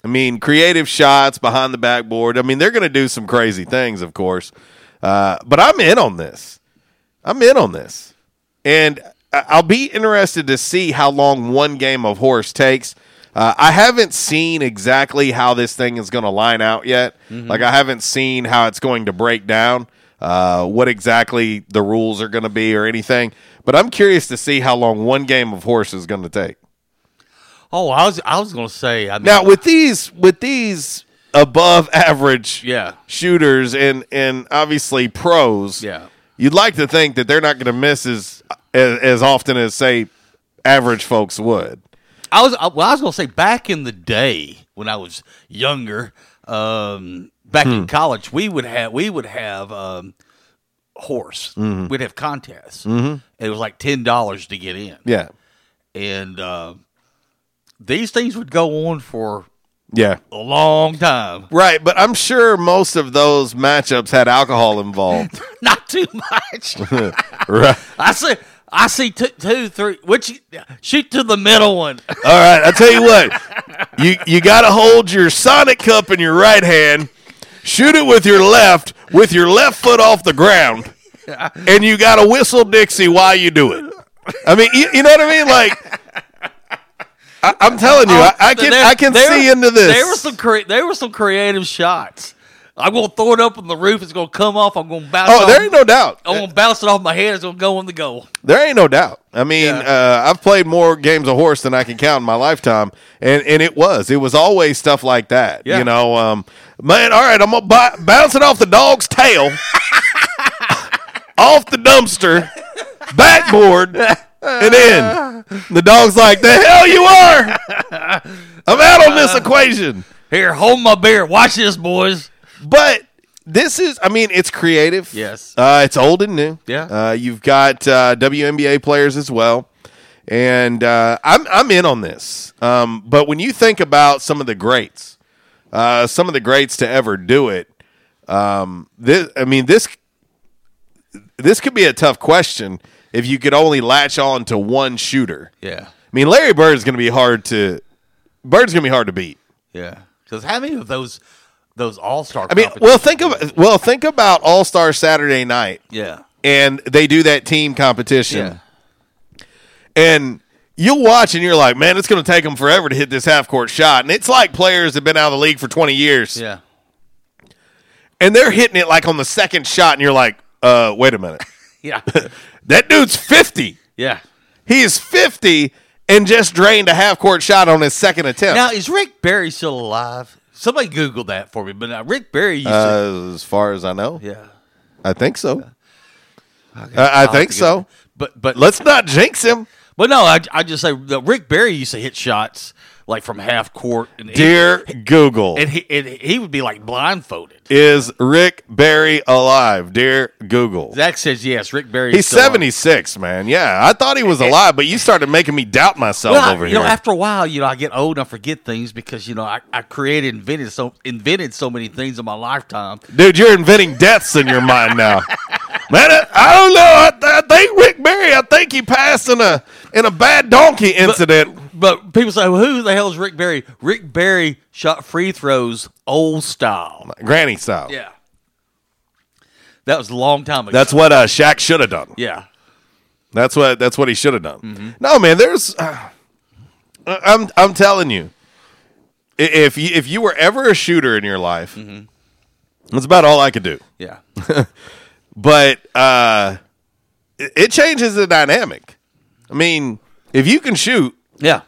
I mean, creative shots behind the backboard. I mean, they're going to do some crazy things, of course. Uh, but I'm in on this. I'm in on this. And I'll be interested to see how long one game of horse takes. Uh, I haven't seen exactly how this thing is going to line out yet. Mhm. Like, I haven't seen how it's going to break down, uh, what exactly the rules are going to be or anything. But I'm curious to see how long one game of horse is going to take. Oh, I was I was going to say. I mean, Now with these with these above average Yeah. shooters and and obviously pros, Yeah. you'd like to think that they're not going to miss as, as as often as say average folks would. I was well. I was going to say back in the day when I was younger, um, back Hmm. in college, we would have we would have um, horse. Mhm. We'd have contests. Mhm. It was like ten dollars to get in. Yeah. and uh, these things would go on for Yeah. a long time. Right, but I'm sure most of those matchups had alcohol involved. [laughs] Not too much. [laughs] right. I see. I see two, two, three. Which shoot to the middle one. [laughs] All right, I tell you what, you you got to hold your Sonic cup in your right hand, shoot it with your left, with your left foot off the ground, and you got to whistle Dixie while you do it. I mean, you, you know what I mean? Like, I, I'm telling you, oh, I, I can There- I can there- see into this. There were some cre- there were some creative shots. I'm gonna throw it up on the roof. It's gonna come off. I'm gonna bounce. Oh, off- there ain't no doubt. I'm gonna bounce it off my head. It's gonna go in the goal. There ain't no doubt. I mean, uh, I've played more games of horse than I can count in my lifetime, and and it was it was always stuff like that. Yeah. You know, um, man. All right, I'm gonna bounce it off the dog's tail, off the dumpster, backboard, and then The dog's like, "The hell you are! I'm out on this equation." Here, hold my beer. Watch this, boys. But this is, I mean, it's creative. Yes. Uh, it's old and new. Yeah. Uh, you've got uh, WNBA players as well. And uh, I'm, I'm in on this. Um, but when you think about some of the greats, uh, some of the greats to ever do it, um, this, I mean, this, this could be a tough question if you could only latch on to one shooter. Yeah. I mean, Larry Bird's going to be hard to, Bird's going to be hard to beat. Yeah. Because how many of those those all star? I mean, well, think of well, think about All Star Saturday Night. Yeah. and they do that team competition, Yeah. and you'll watch and you're like, man, it's going to take them forever to hit this half court shot, and it's like players have been out of the league for 20 years, Yeah. and they're hitting it like on the second shot, and you're like, uh, wait a minute, [laughs] Yeah. [laughs] that dude's 50. yeah. He is 50 and just drained a half court shot on his second attempt. Now is Rick Barry still alive? Somebody Googled that for me. But now Rick Barry used to. uh, as far as I know, Yeah. I think so. I, I'll I think so. But but Let's not jinx him. but no, I, I just say that Rick Barry used to hit shots like from half court. And he- Dear Google, and he and he would be like blindfolded. is Rick Barry alive? Dear Google. Zach says yes. Rick Barry. He's 76, man. Yeah, I thought he was alive, but you started making me doubt myself Well, I- over you here. know, after a while, you know, I get old and I forget things because you know I, I created, invented so invented so many things in my lifetime. Dude, you're inventing deaths in your mind now. [laughs] Man, I, don't know. I, I think Rick Barry. I think he passed in a in a bad donkey incident. But people say, well, who the hell is Rick Barry? Rick Barry shot free throws old style. Granny style. Yeah. That was a long time ago. That's what uh, Shaq should have done. Yeah. That's what that's what he should have done. Mm-hmm. No, man, there's uh, I'm I'm telling you. If you if you were ever a shooter in your life, Mm-hmm. that's about all I could do. Yeah. [laughs] But uh it, it changes the dynamic. I mean, if you can shoot, Yeah.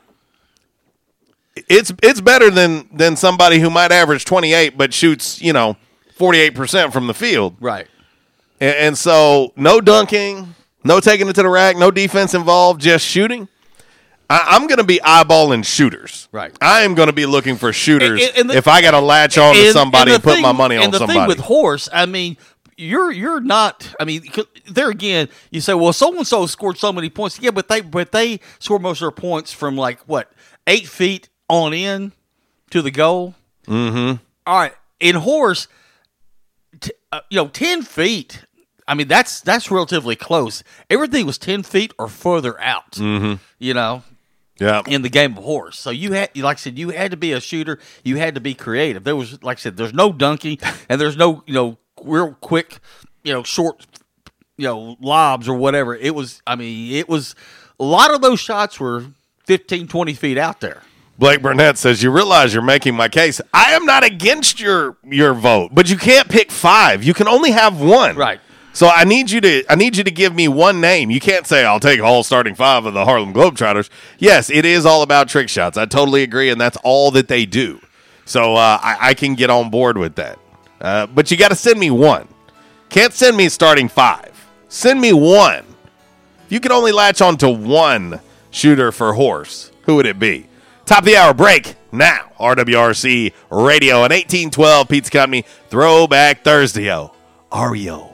it's it's better than than somebody who might average 28 but shoots, you know, 48% from the field. Right. And, and so, no dunking, no taking it to the rack, no defense involved, just shooting. I, I'm going to be eyeballing shooters. Right. I am going to be looking for shooters And- and the- if I got to latch on to somebody the and, put my money on and the somebody. thing with horse, I mean, you're you're not. I mean, there again, you say, well, so and so scored so many points. Yeah, but they but they score most of their points from like what eight feet on in to the goal. mm-hmm. All right, in horse, t- uh, you know, ten feet. I mean, that's that's relatively close. Everything was ten feet or further out. Mm-hmm. You know, Yeah. in the game of horse. So you had, like I said, you had to be a shooter. You had to be creative. There was, like I said, there's no dunking and there's no, you know, real quick, you know, short, you know, lobs or whatever. It was, I mean, it was, a lot of those shots were 15, 20 feet out there. Blake Burnett says, "You realize you're making my case. I am not against your your vote, but you can't pick five. You can only have one. Right. So I need you to I need you to give me one name. You can't say I'll take all starting five of the Harlem Globetrotters. Yes, it is all about trick shots. I totally agree, and that's all that they do. So uh, I, I can get on board with that. Uh, but you got to send me one. Can't send me starting five. Send me one. If you could only latch on to one shooter for horse, who would it be? Top of the hour break now. RWRC Radio and 1812 Pizza Company Throwback Thursday. Oh, Ario.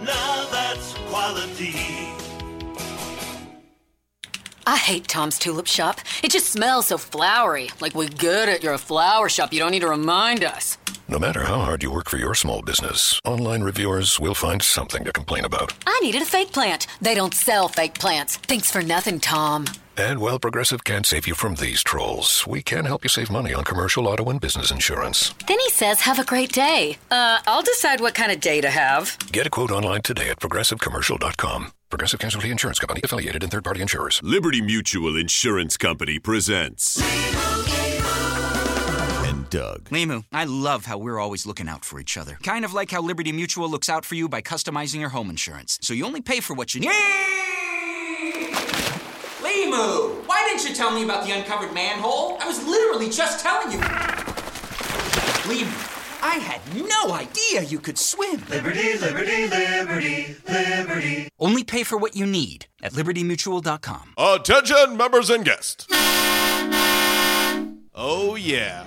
Now that's quality. I hate Tom's Tulip Shop. It just smells so flowery. Like we get it, you're a flower shop. You don't need to remind us. No matter how hard you work for your small business, online reviewers will find something to complain about. I needed a fake plant. They don't sell fake plants. Thanks for nothing, Tom. And while Progressive can't save you from these trolls, we can help you save money on commercial auto and business insurance. Then he says, have a great day. Uh, I'll decide what kind of day to have. Get a quote online today at progressivecommercial.com. Progressive Casualty Insurance Company, affiliated and third party insurers. Liberty Mutual Insurance Company presents. And Doug. Limu, I love how we're always looking out for each other. Kind of like how Liberty Mutual looks out for you by customizing your home insurance. So you only pay for what you need. Limu, why didn't you tell me about the uncovered manhole? I was literally just telling you. Limu, I had no idea you could swim. Liberty, liberty, liberty, liberty. Only pay for what you need at libertymutual.com. Attention, members and guests. Oh, yeah.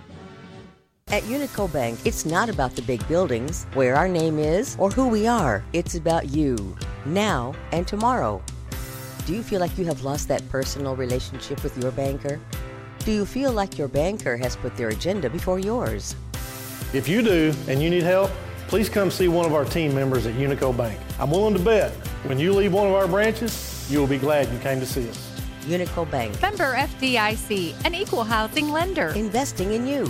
At Unico Bank, it's not about the big buildings, where our name is, or who we are. It's about you, now and tomorrow. Do you feel like you have lost that personal relationship with your banker? Do you feel like your banker has put their agenda before yours? If you do and you need help, please come see one of our team members at Unico Bank. I'm willing to bet when you leave one of our branches, you will be glad you came to see us. Unico Bank. Member FDIC, an equal housing lender. Investing in you.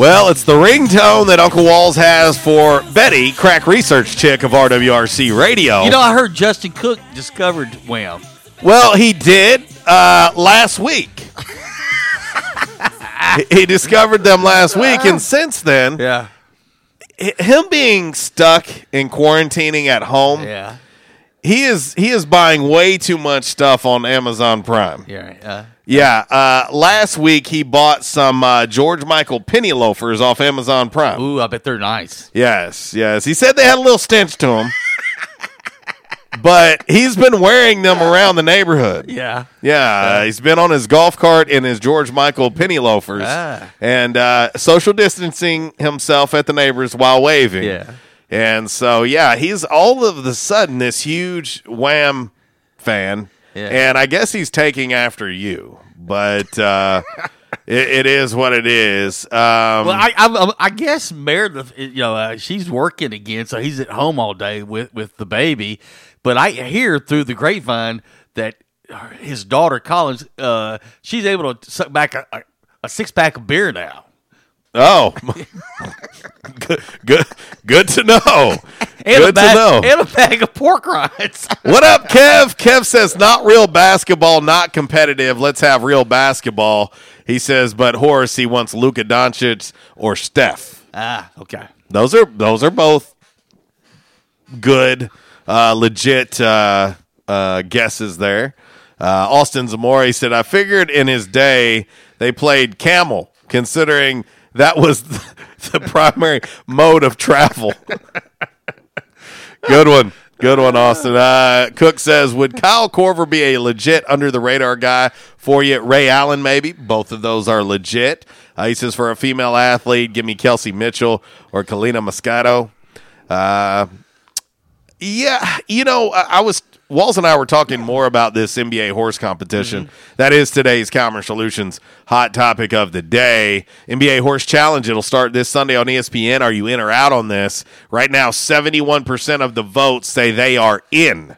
Well, it's the ringtone that Uncle Walls has for Betty, crack research chick of RWRC Radio. You know, I heard Justin Cook discovered Wham. Well, he did uh, last week. he discovered them last week, and since then, yeah, him being stuck in quarantining at home, yeah, he is he is buying way too much stuff on Amazon Prime. Yeah, uh, Yeah, uh, last week he bought some uh, George Michael penny loafers off Amazon Prime. Ooh, I bet they're nice. Yes, yes. He said they had a little stench to them. [laughs] but he's been wearing them around the neighborhood. Yeah. Yeah, uh, he's been on his golf cart in his George Michael penny loafers Ah. and uh, social distancing himself at the neighbors while waving. Yeah. And so, yeah, he's all of a sudden this huge Wham fan. Yeah. And I guess he's taking after you, but uh, [laughs] it, it is what it is. Um, Well, I, I, I guess Meredith, you know, uh, she's working again, so he's at home all day with, with the baby. But I hear through the grapevine that his daughter Collins, uh, she's able to suck back a, a, a six pack of beer now. Oh, [laughs] good, good, good to know. [laughs] And good a bag, to know. [laughs] And a bag of pork rinds. [laughs] What up, Kev? Kev says, not real basketball, not competitive. Let's have real basketball. He says, but Horace, he wants Luka Doncic or Steph. ah, okay. Those are those are both good, uh, legit uh, uh, guesses there. Uh, Austin Zamora said, I figured in his day they played camel, considering that was [laughs] the primary mode of travel. Good one. Good one, Austin. Uh, Cook says, would Kyle Korver be a legit under the radar guy for you? Ray Allen, maybe. Both of those are legit. Uh, he says, for a female athlete, give me Kelsey Mitchell or Kalina Moscato. Uh, yeah, you know, I, I was Walls and I were talking more about this NBA horse competition. Mm-hmm. That is today's Calmer Solutions hot topic of the day. NBA Horse Challenge. It'll start this Sunday on ESPN. Are you in or out on this? Right now, seventy-one percent of the votes say they are in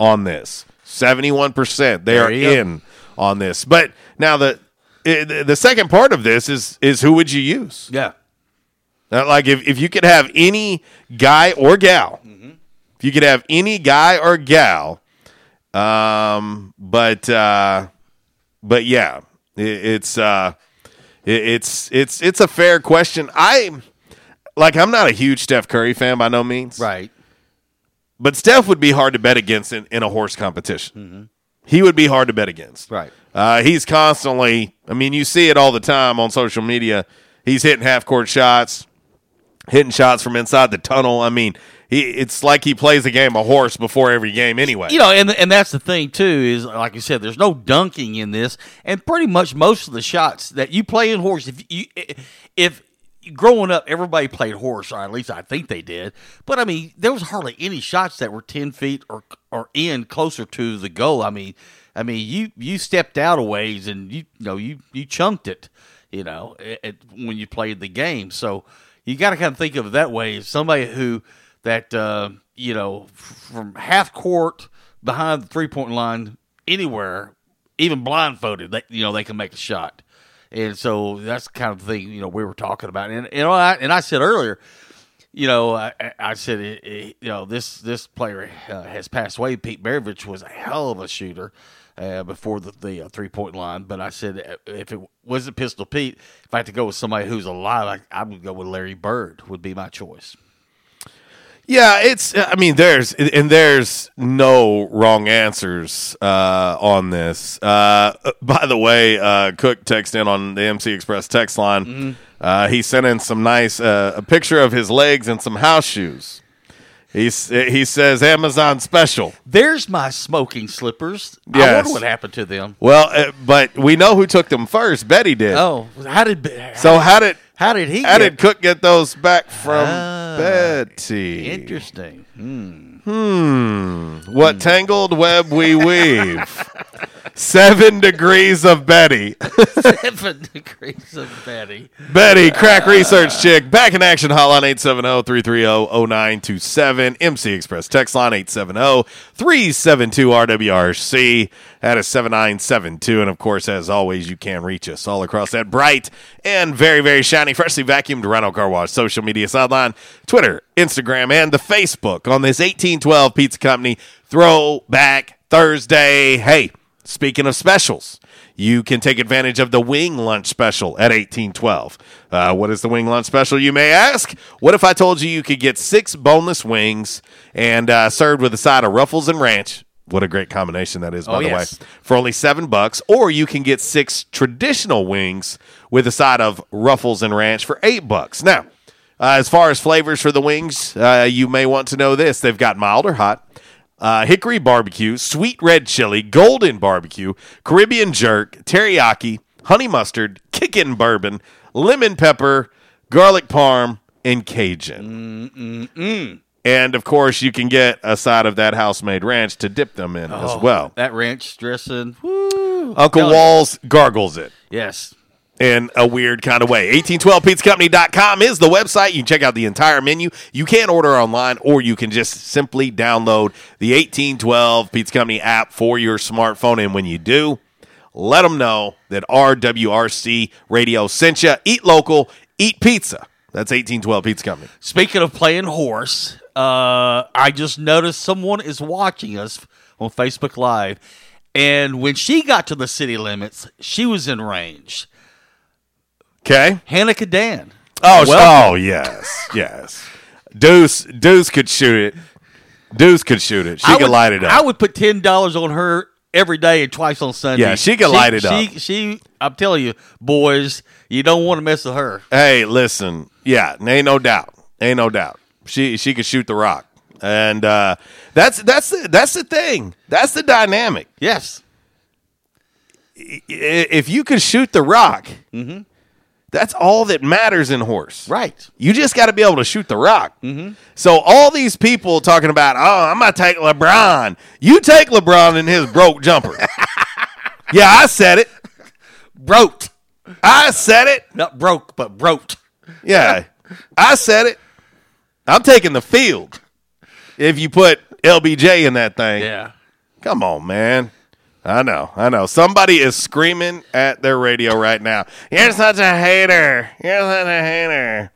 on this. Seventy-one percent they There are you go. in on this. But now the the second part of this is is who would you use? Yeah. Like if, if you could have any guy or gal, mm-hmm. If you could have any guy or gal, um, but uh, but yeah, it, it's uh, it, it's it's it's a fair question. I like I'm not a huge Steph Curry fan by no means, Right. but Steph would be hard to bet against in, in a horse competition. He would be hard to bet against. Right. Uh, he's constantly. I mean, you see it all the time on social media. He's hitting half court shots, hitting shots from inside the tunnel. I mean, he. It's like he plays a game of horse before every game anyway. You know, and and that's the thing too is like you said, there's no dunking in this, and pretty much most of the shots that you play in horse, if you if growing up, everybody played horse, or at least I think they did. But I mean, there was hardly any shots that were ten feet or or in closer to the goal. I mean, I mean, you you stepped out a ways and you, you know you you chunked it, you know, at, at- when you played the game. So you got to kind of think of it that way. Somebody who that uh, you know from half court behind the three point line anywhere, even blindfolded, they, you know, they can make a shot. And so that's the kind of thing you know we were talking about. And know, I, and I said earlier, you know, I, I- I said, it, it- you know, this this player uh, has passed away. Pete Maravich was a hell of a shooter uh, before the, the uh, three point line. But I said, uh, if it wasn't Pistol Pete, if I had to go with somebody who's alive, I, I would go with Larry Bird. Would be my choice. Yeah, it's. I mean, there's and there's no wrong answers uh, on this. Uh, [laughs] by the way, uh, Cook texted in on the MC Express text line. Uh, he sent in some nice uh, a picture of his legs and some house shoes. He's, he says Amazon special. There's my smoking slippers. I wonder what happened to them. Well, uh, but we know who took them first. Betty did. Oh, how did So how did how did he how get- did Cook get those back from Ah, Betty? Interesting. Hmm. Hmm. What tangled web we weave. Seven degrees of Betty. [laughs] Seven [laughs] degrees of Betty. Betty, crack research chick, back in action. Hotline 870-330-0927. MC Express text line 870-372-RWRC. That is 7972. And of course, as always, you can reach us all across that bright and very, very shiny, freshly vacuumed Rhino Car Wash social media sideline, Twitter, Instagram, and the Facebook on this 1812 Pizza Company Throwback Thursday. Hey, speaking of specials, you can take advantage of the wing lunch special at 1812. Uh, what is the wing lunch special, you may ask? What if I told you you could get six boneless wings and uh, served with a side of Ruffles and Ranch? What a great combination that is, by Oh, the yes. way. For only seven bucks, or you can get six traditional wings with a side of Ruffles and Ranch for eight bucks. Now, uh, as far as flavors for the wings, uh, you may want to know this: they've got mild or hot, uh, hickory barbecue, sweet red chili, golden barbecue, Caribbean jerk, teriyaki, honey mustard, kickin' bourbon, lemon pepper, garlic parm, and Cajun. Mm-mm-mm. And of course, you can get a side of that house made ranch to dip them in Oh, as well. That ranch dressing. Woo. Uncle you. Walls gargles it Yes. in a weird kind of way. 1812pizzacompany.com is the website. You can check out the entire menu. You can order online or you can just simply download the 1812 Pizza Company app for your smartphone. And when you do, let them know that RWRC Radio sent you. Eat local, eat pizza. That's 1812 Pizza Company. Speaking of playing horse, uh, I just noticed someone is watching us on Facebook Live, and when she got to the city limits, she was in range. Okay. Hannah Dan. Oh, Welcome. oh yes, yes. Deuce, Deuce could shoot it. Deuce could shoot it. She I could would- light it up. I would put ten dollars on her every day and twice on Sunday. Yeah, she could light it she, up. She, I'm telling you, boys, you don't want to mess with her. Hey, listen, yeah, ain't no doubt, ain't no doubt. She she could shoot the rock, and uh, that's that's the, that's the thing. That's the dynamic. Yes, I- if you can shoot the rock, Mm-hmm. that's all that matters in horse. Right. You just got to be able to shoot the rock. Mm-hmm. So all these people talking about, oh, I'm gonna take LeBron. You take LeBron in his broke jumper. [laughs] yeah, I said it. Broke. I said it. Not broke, but broke. Yeah, I said it. I'm taking the field. If you put LBJ in that thing, Yeah. come on, man. I know, I know. Somebody is screaming at their radio right now. You're such a hater. You're such a hater.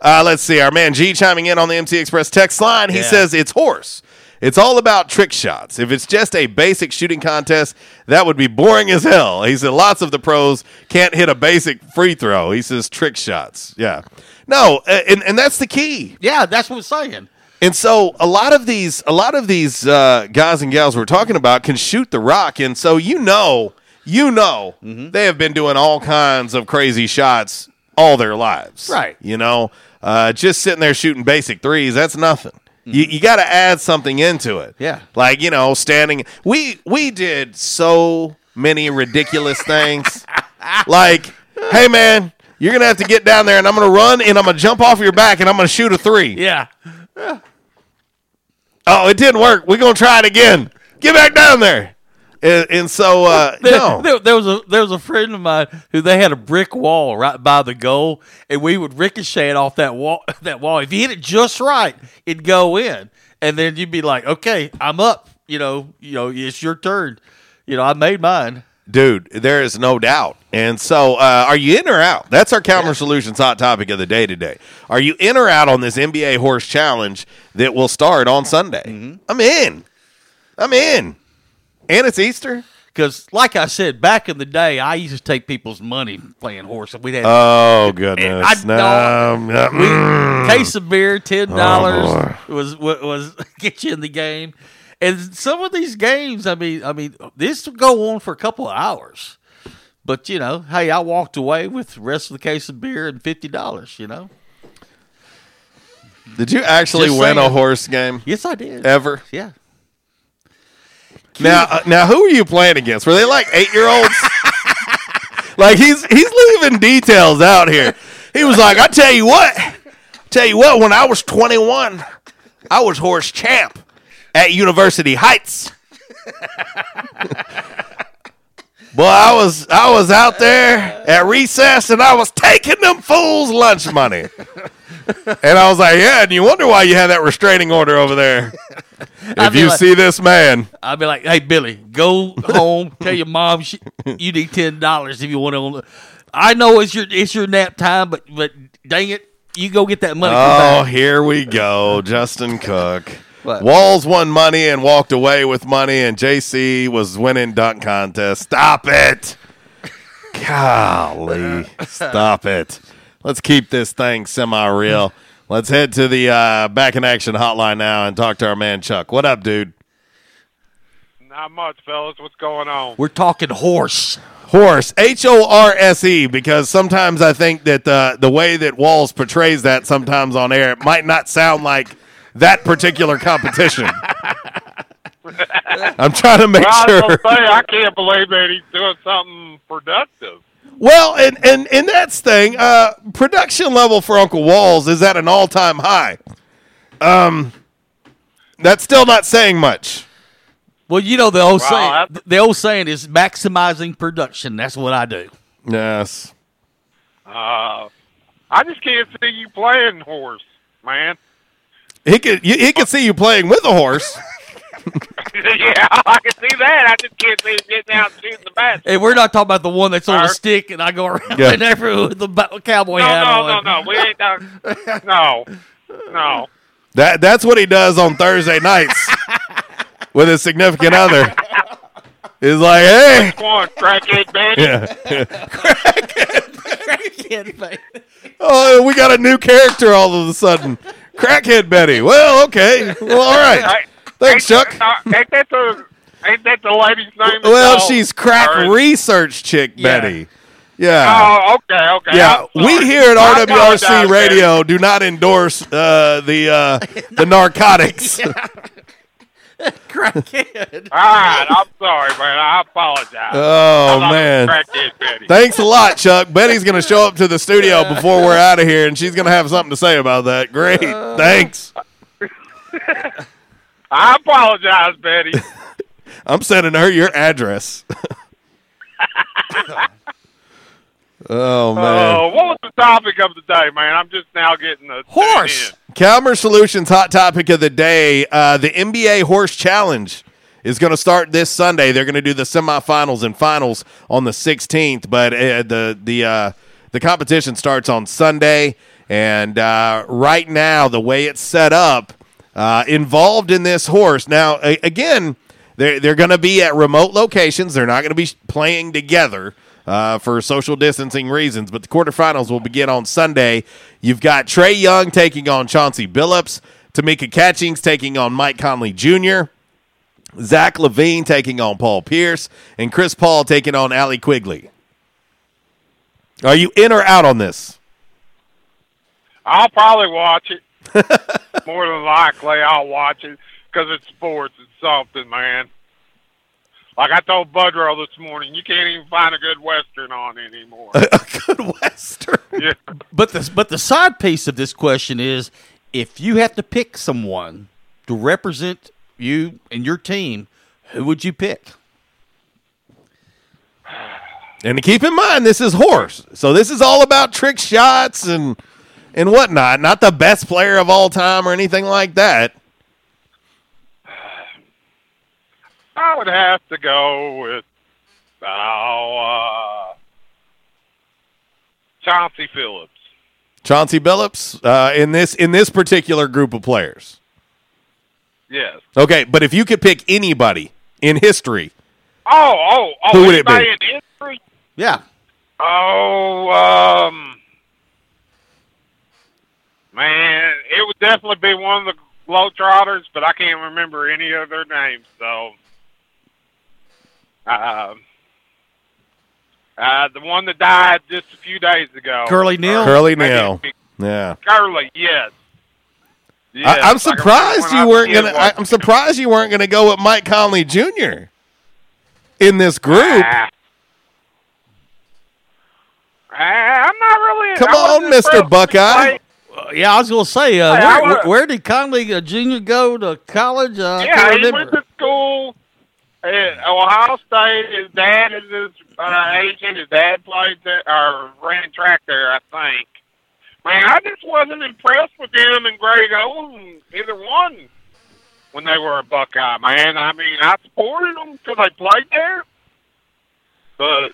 Uh, let's see. Our man G chiming in on the MC Express text line. He Yeah. says it's horse. It's all about trick shots. If it's just a basic shooting contest, that would be boring as hell. He said lots of the pros can't hit a basic free throw. He says trick shots. Yeah. No, and, and that's the key. Yeah, that's what I'm saying. And so a lot of these, a lot of these uh, guys and gals we're talking about can shoot the rock, and so you know, you know, Mm-hmm. they have been doing all kinds of crazy shots all their lives, Right. You know, uh, just sitting there shooting basic threes, that's nothing. You, you got to add something into it. Yeah. like you know, standing. We we did so many ridiculous things. [laughs] like, hey man, You're gonna have to get down there, and I'm gonna run, and I'm gonna jump off your back, and I'm gonna shoot a three. Yeah. Oh, it didn't work. We're gonna try it again. Get back down there. And, and so uh, There, no, there, there was a there was a friend of mine who they had a brick wall right by the goal, and we would ricochet it off that wall. [laughs] That wall, if you hit it just right, it'd go in, and then you'd be like, "Okay, I'm up." You know, you know, it's your turn. You know, I made mine. dude, there is no doubt. And so, uh, are you in or out? That's our Calmer Solutions hot topic of the day today. Are you in or out on this NBA Horse Challenge that will start on Sunday? Mm-hmm. I'm in. I'm in. And it's Easter. Because, like I said, back in the day, I used to take people's money playing horse. We had Oh goodness! I- no, no, we, mm. case of beer, ten dollars Oh, was was was [laughs] get you in the game. And some of these games, I mean, I mean, this would go on for a couple of hours. But you know, hey, I walked away with the rest of the case of beer and fifty dollars. You know, Did you actually Just win a horse game? Yes, I did. Ever? Yeah. Now, uh, now, who are you playing against? Were they like eight year olds? [laughs] like he's he's leaving details out here. He was like, "I tell you what, tell you what. When I was 21, I was horse champ at University Heights. [laughs] Boy, I was I was out there at recess and I was taking them fools' lunch money." [laughs] And I was like, "Yeah," and you wonder why you have that restraining order over there. [laughs] If you like- see this man, I'd be like, hey, Billy, go home, tell your mom she, you need ten dollars if you want to. I know it's your it's your nap time, but but dang it, you go get that money. Oh, here we go. Justin Cook. What? Walls won money and walked away with money, and JC was winning dunk contest. Stop it. Golly. [laughs] Stop it. Let's keep this thing semi real. [laughs] Let's head to the uh, back in action hotline now and talk to our man Chuck. What up, dude? Not much, fellas. What's going on? We're talking horse. Horse, H O R S E, because sometimes I think that uh, the way that Walls portrays that sometimes on air, it might not sound like that particular competition. [laughs] I'm trying to make well, I was sure. gonna say, I can't believe that he's doing something productive. Well, and and and that's thing. Uh, production level for Uncle Walls is at an all time high. Um, that's still not saying much. Well, you know the old Well, saying. that's- The old saying is maximizing production. That's what I do. Yes. Uh, I just can't see you playing horse, man. He could he could see you playing with a horse. [laughs] yeah, I can see that. I just can't see him getting out and shooting the bat. Hey, we're not talking about the one that's on a stick and I go around Yeah. and every with the ba- cowboy No, hat no, on. no, no. We ain't talking. [laughs] No, no. That that's what he does on Thursday nights with his significant other. He's like, hey, Come on, crackhead Betty. yeah. Crackhead face. [laughs] oh, we got a new character all of a sudden. Crackhead Betty. Well, okay. Well, all right. Thanks, ain't, Chuck. Uh, ain't that the ain't that the lady's name? Well, that's she's crack or- research chick Yeah. Betty. Yeah. Oh, okay, okay. Yeah, we here at I RWRC apologize, Radio do not endorse uh, the uh, the [laughs] narcotics. [laughs] Crackhead. All right, I'm sorry, man. I apologize. Oh, I thought it was man. crackhead Betty. Thanks a lot, Chuck. Betty's going to show up to the studio before we're out of here, and she's going to have something to say about that. Great. Thanks. [laughs] I apologize, Betty. [laughs] I'm sending her your address. [laughs] oh, man. Oh, what was the topic of the day, man? I'm just now getting the Horse. Calmer Solutions hot topic of the day: uh, the NBA Horse Challenge is going to start this Sunday. They're going to do the semifinals and finals on the 16th, but uh, the the uh, the competition starts on Sunday. And uh, right now, the way it's set up, uh, involved in this horse. Now, a- again, they're they're going to be at remote locations. They're not going to be playing together uh, for social distancing reasons. But the quarterfinals will begin on Sunday. You've got Trae Young taking on Chauncey Billups, Tamika Catchings taking on Mike Conley Jr., Zach LaVine taking on Paul Pierce, and Chris Paul taking on Allie Quigley. Are you in or out on this? I'll probably watch it. [laughs] More than likely, I'll watch it because it's sports. It's something, man. Like I told Budrow this morning, you can't even find a good Western on anymore. A, a good western. [laughs] Yeah. But the but the side piece of this question is, if you have to pick someone to represent you and your team, who would you pick? And to keep in mind, this is horse, so this is all about trick shots and and whatnot. Not the best player of all time or anything like that. I would have to go with uh, Chauncey Phillips. Chauncey Billups uh, in this in this particular group of players. Yes. Okay, but if you could pick anybody in history, Oh, oh, oh! Who would it be? in history? Yeah. Oh, um, man, it would definitely be one of the Globetrotters, but I can't remember any of their names. So, um, uh, the one that died just a few days ago, Curly Neal? Curly Maybe Neal. Yeah. Curly, yes. Yes, I, I'm like I remember surprised I you weren't gonna. I, I'm surprised you weren't gonna go with Mike Conley Jr. in this group. Ah. I'm not really. Come on, Mister Buckeye. Uh, yeah, I was going to say, uh, Hey, where, I wa- where, did Conley uh, Jr. go to college? Uh, Yeah, he went to school at Ohio State. His dad is his uh, agent. His dad played there, or ran track there, I think. Man, I just wasn't impressed with him and Greg Oden, either one, when they were a Buckeye. Man, I mean, I supported them because they played there, but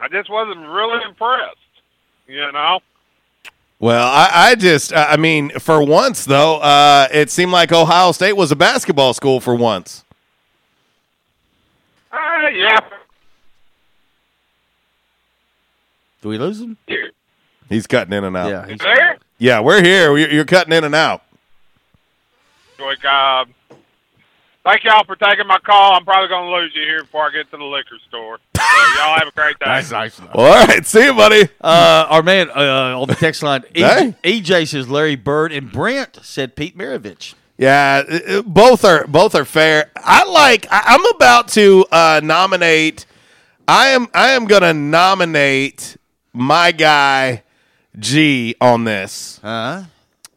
I just wasn't really impressed. You know. Well, I, I just, I mean, for once though, uh, it seemed like Ohio State was a basketball school for once. Uh, yeah. Do we lose him? He's cutting in and out. Yeah. Is there? Yeah, we're here. You're you're cutting in and out. Like, uh, thank y'all for taking my call. I'm probably going to lose you here before I get to the liquor store. So [laughs] y'all have a great day. Nice, nice. Well, all right, see you, buddy. Uh, our man uh, on the text line, E- Hey. EJ says Larry Bird and Brent said Pete Maravich. Yeah, both are both are fair. I like. I, I'm about to uh, nominate. I am. I am going to nominate my guy G on this. Huh?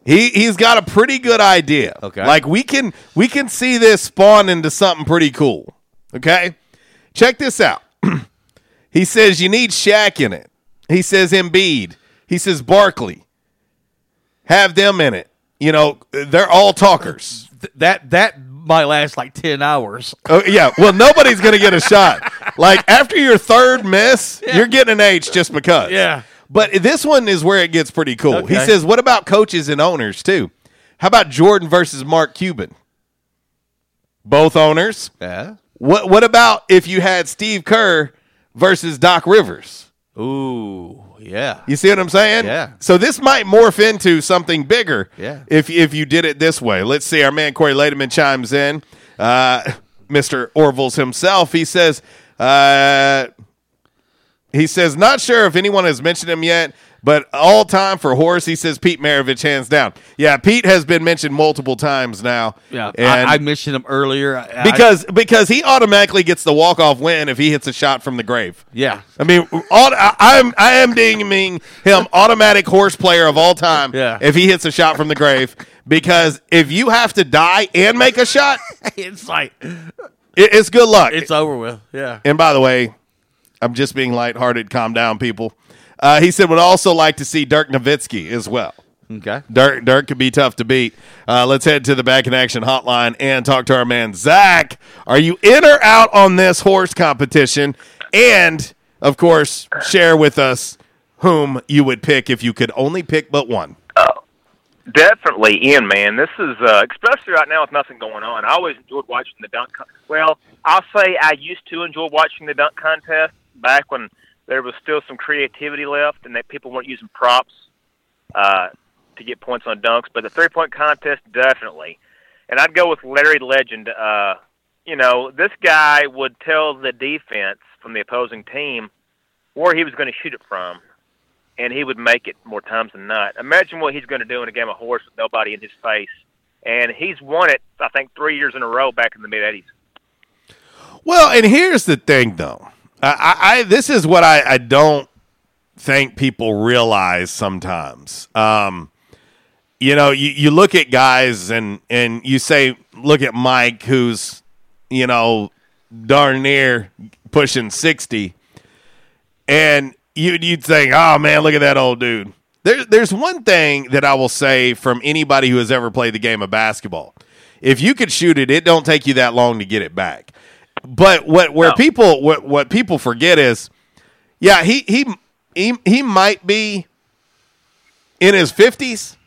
He he's got a pretty good idea. Okay. Like we can we can see this spawn into something pretty cool. Okay? Check this out. [clears throat] he says you need Shaq in it. He says Embiid. He says Barkley. Have them in it. You know, they're all talkers. That that might last like ten hours. Oh yeah. Well, nobody's gonna get a shot. [laughs] Like after your third miss, you're getting an H just because. Yeah. But this one is where it gets pretty cool. He says, "What about coaches and owners too? How about Jordan versus Mark Cuban? Both owners. Yeah. What What about if you had Steve Kerr versus Doc Rivers? Ooh, yeah. You see what I'm saying? Yeah. So this might morph into something bigger. Yeah. If if you did it this way, let's see. Our man Corey Lademan chimes in. Uh, Mr. Orville's himself. He says. Uh, he says, not sure if anyone has mentioned him yet, but all time for horse, he says Pete Maravich hands down. Yeah, Pete has been mentioned multiple times now. Yeah, and I, I mentioned him earlier I- I- because because he automatically gets the walk off win if he hits a shot from the grave. yeah, I mean, all, I, I'm I am deeming him automatic horse player of all time. Yeah. if he hits a shot from the grave, because if you have to die and make a shot, [laughs] it's like it, it's good luck. it's over with. Yeah, And by the way, I'm just being lighthearted. Calm down, people. Uh, he said would also like to see Dirk Nowitzki as well. okay. Dirk, Dirk could be tough to beat. Uh, let's head to the back in action hotline and talk to our man Zach. Are you in or out on this horse competition? And of course, share with us whom you would pick if you could only pick but one. Definitely in, man. This is uh, especially right now with nothing going on. I always enjoyed watching the dunk. Con- well, I'll say I used to enjoy watching the dunk contest back when there was still some creativity left and that people weren't using props uh, to get points on dunks. But the three point contest, definitely. And I'd go with Larry Legend. Uh, you know, this guy would tell the defense from the opposing team where he was going to shoot it from and he would make it more times than not. Imagine what he's going to do in a game of horse with nobody in his face. And he's won it, I think, three years in a row back in the mid '80s. Well, and here's the thing, though. I, I, this is what I, I don't think people realize sometimes. Um, you know, you, you look at guys and and you say, look at Mike, who's you know darn near pushing sixty, and you you'd think, oh man, look at that old dude. There's there's one thing that I will say from anybody who has ever played the game of basketball. If you could shoot it, it don't take you that long to get it back. But what where people what what people forget is, yeah, he he he he might be in his fifties,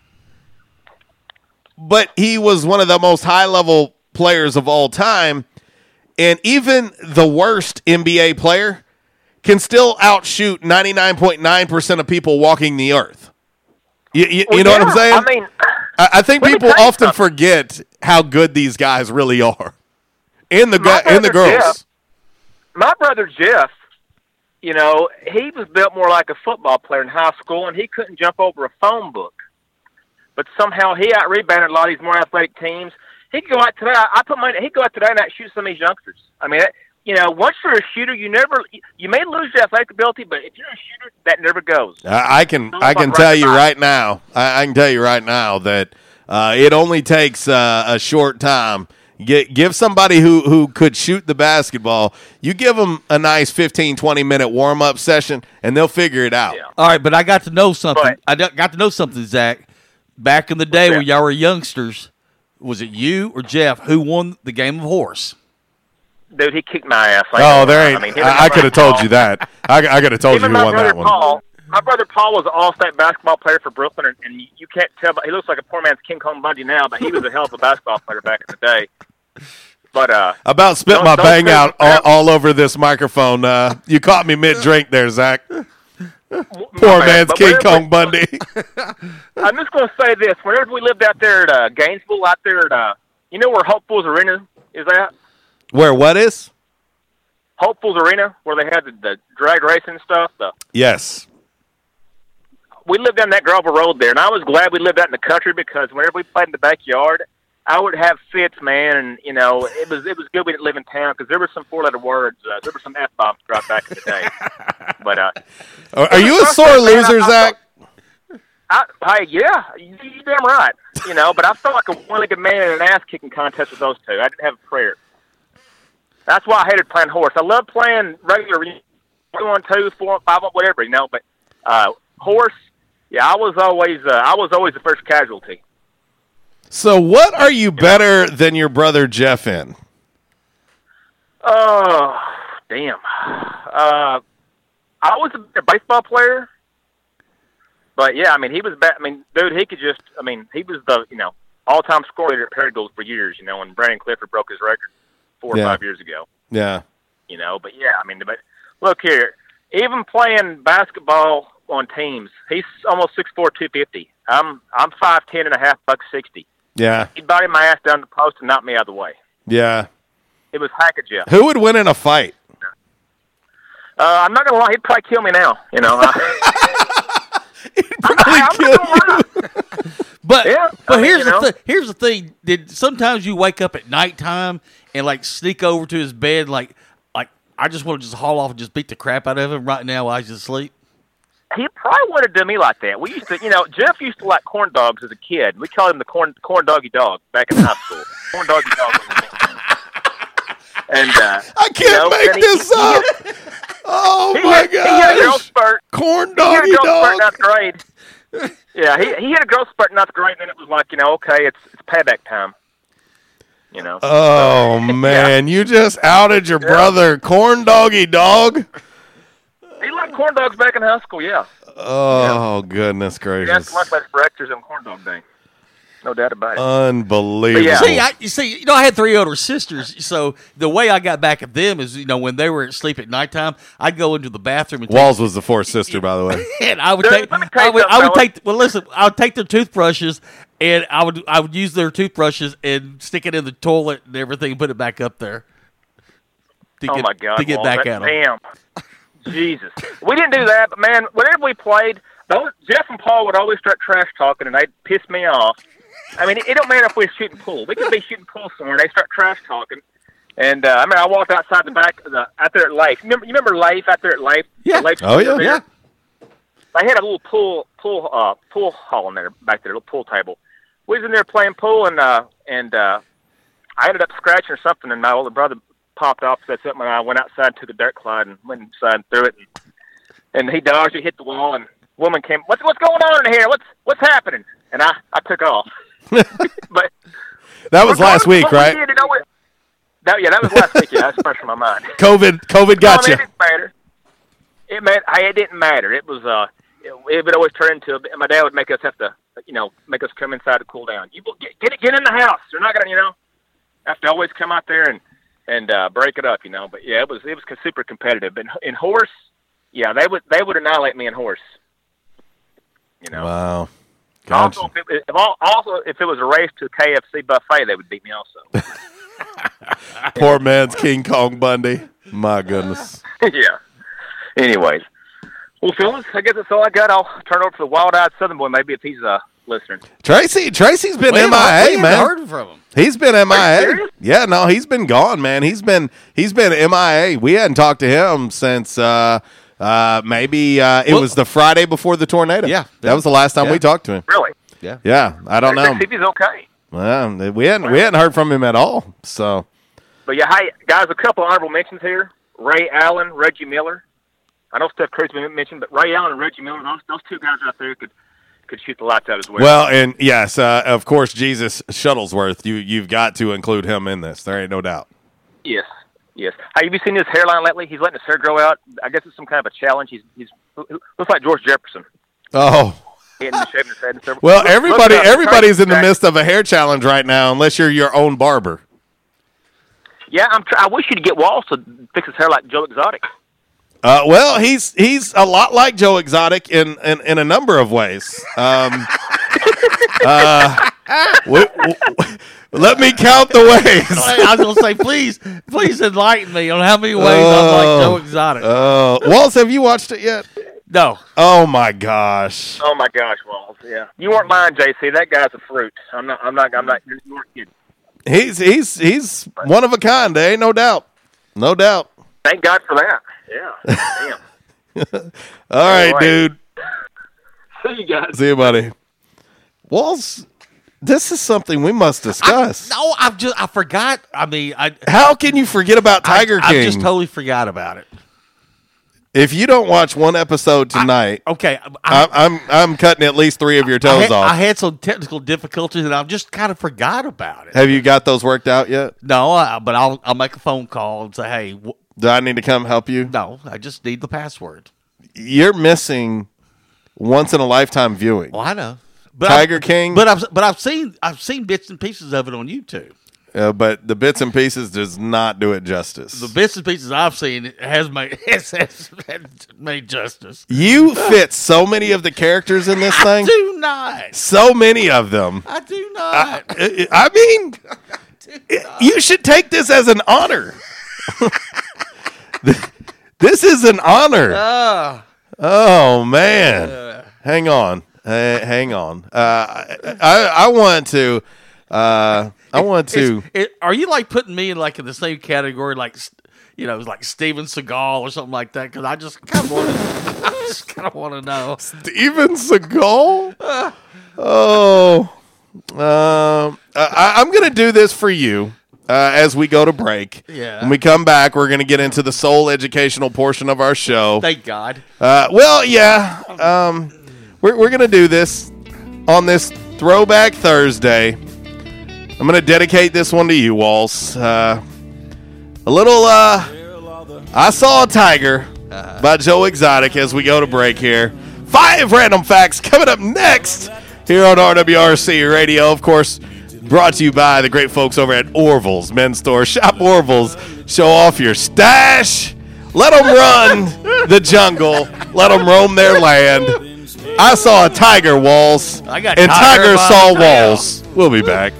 but he was one of the most high level players of all time, and even the worst NBA player can still outshoot ninety nine point nine percent of people walking the earth. You, you, Well, you know what I'm saying? I mean, I, I think people tell you often forget how good these guys really are, and the My gu- and the girls. Jeff, my brother Jeff, you know, he was built more like a football player in high school, and he couldn't jump over a phone book. But somehow he out rebounded a lot of these more athletic teams. He could go out today. I put money. He could go out today and out shoot some of these youngsters. I mean, you know, once you're a shooter, you never you may lose your athletic ability, but if you're a shooter, that never goes. I, I can I can tell you right now. I, I can tell you right now that uh, it only takes uh, a short time. Get, give somebody who, who could shoot the basketball. You give them a nice 15, 20 minute warm up session, and they'll figure it out. All right, but I got to know something. I d- got to know something, Zach. Back in the day when y'all were youngsters, was it you or Jeff who won the game of horse? Dude, he kicked my ass. Oh, I Oh, there ain't. I, mean, I, I, could have told you that. I, I could have told Him you who won brother that one. Paul, my brother Paul was an all-state basketball player for Brookland, and, and you can't tell. But he looks like a poor man's King Kong Bundy now, but he was a hell of a basketball player back in the day. But uh, About spit Don't- my don't bang out all, all over this microphone. Uh, you caught me mid drink there, Zach. [laughs] Poor man's but King Kong Bundy. [laughs] [laughs] I'm just going to say this: whenever we lived out there at uh, Gainesville, out there at uh, you know where Hopefuls Arena is at? Where what is? Hopefuls Arena, where they had the, the drag racing stuff. The, Yes. we lived down that gravel road there, and I was glad we lived out in the country because whenever we played in the backyard, I would have fits, man, and you know it was it was good we didn't live in town because there were some four letter words, uh, there were some f bombs dropped back in the day. [laughs] but uh, Are, are you a sore loser, Zach? I, hey, yeah, you, you damn right. You know, but I felt like a one-legged man in an ass-kicking contest with those two. I didn't have a prayer. That's why I hated playing horse. I love playing regular one, two, four, five, whatever. You know, but uh, horse, yeah, I was always uh, I was always the first casualty. So, what are you better than your brother Jeff in? Oh, damn. Uh, I was a baseball player, but yeah, I mean, he was. Ba- I mean, dude, he could just. I mean, he was the you know all-time scorer leader at Goals for years. You know, when Brandon Clifford broke his record four or Yeah. five years ago. Yeah. You know, but yeah, I mean, but look here, even playing basketball on teams, he's almost six four, two fifty. I'm I'm five ten and a half, buck sixty. Yeah. He bodied my ass down the post and knocked me out of the way. Yeah. It was Jeff. Who would win in a fight? Uh, I'm not gonna lie, he'd probably kill me now. You know. [laughs] [laughs] he'd probably kill you. [laughs] But Yeah, but I mean, here's the thi- here's the thing. Did sometimes you wake up at nighttime and like sneak over to his bed like like I just want to just haul off and just beat the crap out of him right now while he's asleep? He probably would have done me like that. We used to, you know, Jeff used to like corn dogs as a kid. We called him the corn corn doggy dog back in high school. corn doggy dog. Was his nickname. and uh, I can't make this up. Oh he my had, He had a growth gosh. spurt. Corn He had a doggy spurt dog. in ninth grade. Yeah, he he had a growth spurt in ninth grade, and then it was like, you know, okay, it's it's payback time. You know. Oh [laughs] man, you just outed your brother, corn doggy dog. He liked corn dogs back in high school. Yeah. Oh goodness He had gracious, lunch for breakfast and corn dog day. No doubt about it. unbelievable. Yeah. See, I, you see, you know, I had three older sisters, so the way I got back at them is, you know, when they were asleep at nighttime, I'd go into the bathroom and take- Walls was the fourth sister, by the way. [laughs] and I would Dude, take, let me tell you I would, I would something, take. Well, listen, I would take their toothbrushes, and I would, I would use their toothbrushes and stick it in the toilet and everything, and put it back up there. To oh get, my God! To get Walt, back at them. Damn. Jesus, we didn't do that, but man, whenever we played, those, Jeff and Paul would always start trash talking, and they'd piss me off. I mean, it don't matter if we're shooting pool. We could be shooting pool somewhere, and they start trash talking. And uh, I mean, I walked outside the back, of the, out there at Life. You remember, you remember Life out there at Life? Yeah. The Life Oh, yeah. there? Yeah. They had a little pool, pool, uh, pool hall in there back there, a little pool table. We was in there playing pool, and uh, and uh, I ended up scratching or something, and my older brother popped off, said something, and I went outside, took a dirt clod, and went inside and threw it, and, and he dodged, it, hit the wall, and woman came, what's what's going on in here? What's what's happening? And I I took off. [laughs] but That was last week, right? We did, you know what? That, yeah, that was last week. Yeah, that's fresh in my mind. [laughs] COVID, COVID got no, you. It didn't matter. It meant I, it didn't matter. It was uh, it, would always turn into. A, my dad would make us have to, you know, make us come inside to cool down. You get get get in the house. They're not gonna, you know, have to always come out there and and uh, break it up, you know. But yeah, it was it was super competitive. But in horse, yeah, they would they would annihilate me in horse. You know. Wow. Gotcha. Also, if it, if all, also, if it was a race to a KFC buffet, they would beat me also. [laughs] [laughs] Poor man's King Kong Bundy. My goodness. [laughs] yeah. Anyways, well, Phyllis, I guess that's all I got. I'll turn it over to the wild-eyed Southern boy, maybe if he's uh, listening. Tracy, Tracy's been We MIA, haven't man. heard from him. He's been MIA. serious? Yeah, no, he's been gone, man. He's been he's been MIA. We hadn't talked to him since uh uh maybe uh it Well- was the Friday before the tornado. Yeah. That was the last time Yeah. we talked to him. Really? Yeah. Yeah, I don't know. See if he's okay. Well, we hadn't we hadn't heard from him at all. So But yeah, hey guys, a couple honorable mentions here: Ray Allen, Reggie Miller. I know Steph Curry's been mentioned, but Ray Allen and Reggie Miller, those those two guys out there could could shoot the lights out as well. well, and yes, uh, of course, Jesus Shuttlesworth. You you've got to include him in this. There ain't no doubt. yes, yes. Have you seen his hairline lately? He's letting his hair grow out. I guess it's some kind of a challenge. He's he's looks like George Jefferson. Oh. He hadn't been shaving his head and stuff. Well, everybody everybody's in the midst of a hair challenge right now, unless you're your own barber. Yeah, I'm. Tr- I wish you'd get Walls to fix his hair like Joe Exotic. Uh, well, he's he's a lot like Joe Exotic in in, in a number of ways. Um, [laughs] uh, w- w- let me count the ways. [laughs] I was gonna say, please, please enlighten me on how many ways I'm like Joe Exotic. Oh, Walls, have you watched it yet? no, Oh my gosh! Oh my gosh, Walls. Yeah, you weren't lying, JC. That guy's a fruit. I'm not. I'm not. I'm not. You're, you weren't kidding. He's he's he's one of a kind. There ain't no doubt, no doubt. Thank God for that. Yeah. Damn. [laughs] All right, All right. dude. [laughs] See you guys. See you, buddy. Walls, this is something we must discuss. no, I've just I forgot. I mean, I How can you forget about Tiger I, King? I just totally forgot about it. if you don't watch one episode tonight, Okay, I, I'm, I'm I'm cutting at least three of your I toes had, off. I had some technical difficulties, and I've just kind of forgot about it. Have you got those worked out yet? No, I, but I'll I'll make a phone call and say, hey, wh- Do I need to come help you? no, I just need the password. You're missing once in a lifetime viewing. Well, I know. But Tiger I've, King? But I've but I've seen I've seen bits and pieces of it on YouTube. Uh, but the bits and pieces does not do it justice. The bits and pieces I've seen has made [laughs] has, has made justice. you fit so many of the characters in this thing. I thing. do not. So many of them. I do not. I, I mean, [laughs] you should take this as an honor. [laughs] [laughs] this is an honor. Ah. Oh man, hang on, Uh, hang on. Uh, I, I want to. Uh, I want to. It- are you like putting me in like in the same category, like you know, like Steven Seagal or something like that? Because I just kind of want to, [laughs] I just kind of want to know. Steven Seagal. Oh, um, I, I'm going to do this for you uh, as we go to break. Yeah. When we come back, we're going to get into the sole educational portion of our show. Thank God. Uh, well, yeah. Um, we're we're going to do this on this Throwback Thursday. I'm going to dedicate this one to you, Walls. Uh, a little. Uh, I saw a tiger by Joe Exotic as we go to break here. Five random facts coming up next here on RWRC Radio. Of course, brought to you by the great folks over at Orville's Men's Store. Shop Orville's. Show off your stash. Let them run the jungle. Let them roam their land. I saw a tiger, Walls. I got and tiger Tiger saw the tail. Walls. We'll be back.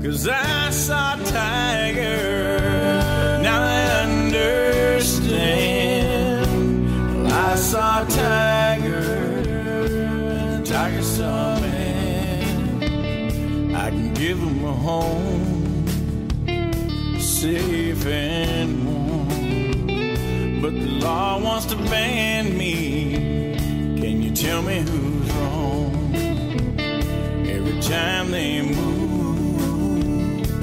Cause I saw Tiger, now I understand. I saw Tiger, Tiger saw man. Can give him a home, safe and warm. But the law wants to ban me. Can you tell me who's wrong? Every time they move.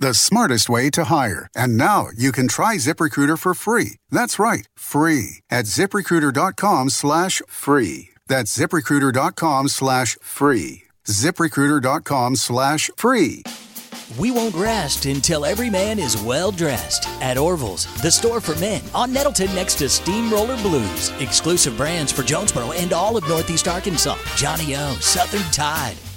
The smartest way to hire. And now you can try ZipRecruiter for free. That's right, free at ziprecruiter.com slash free. That's ziprecruiter.com slash free. ziprecruiter.com slash free. We won't rest until every man is well dressed. At Orville's, the store for men, on Nettleton next to Steamroller Blues. Exclusive brands for Jonesboro and all of Northeast Arkansas. Johnny O, Southern Tide,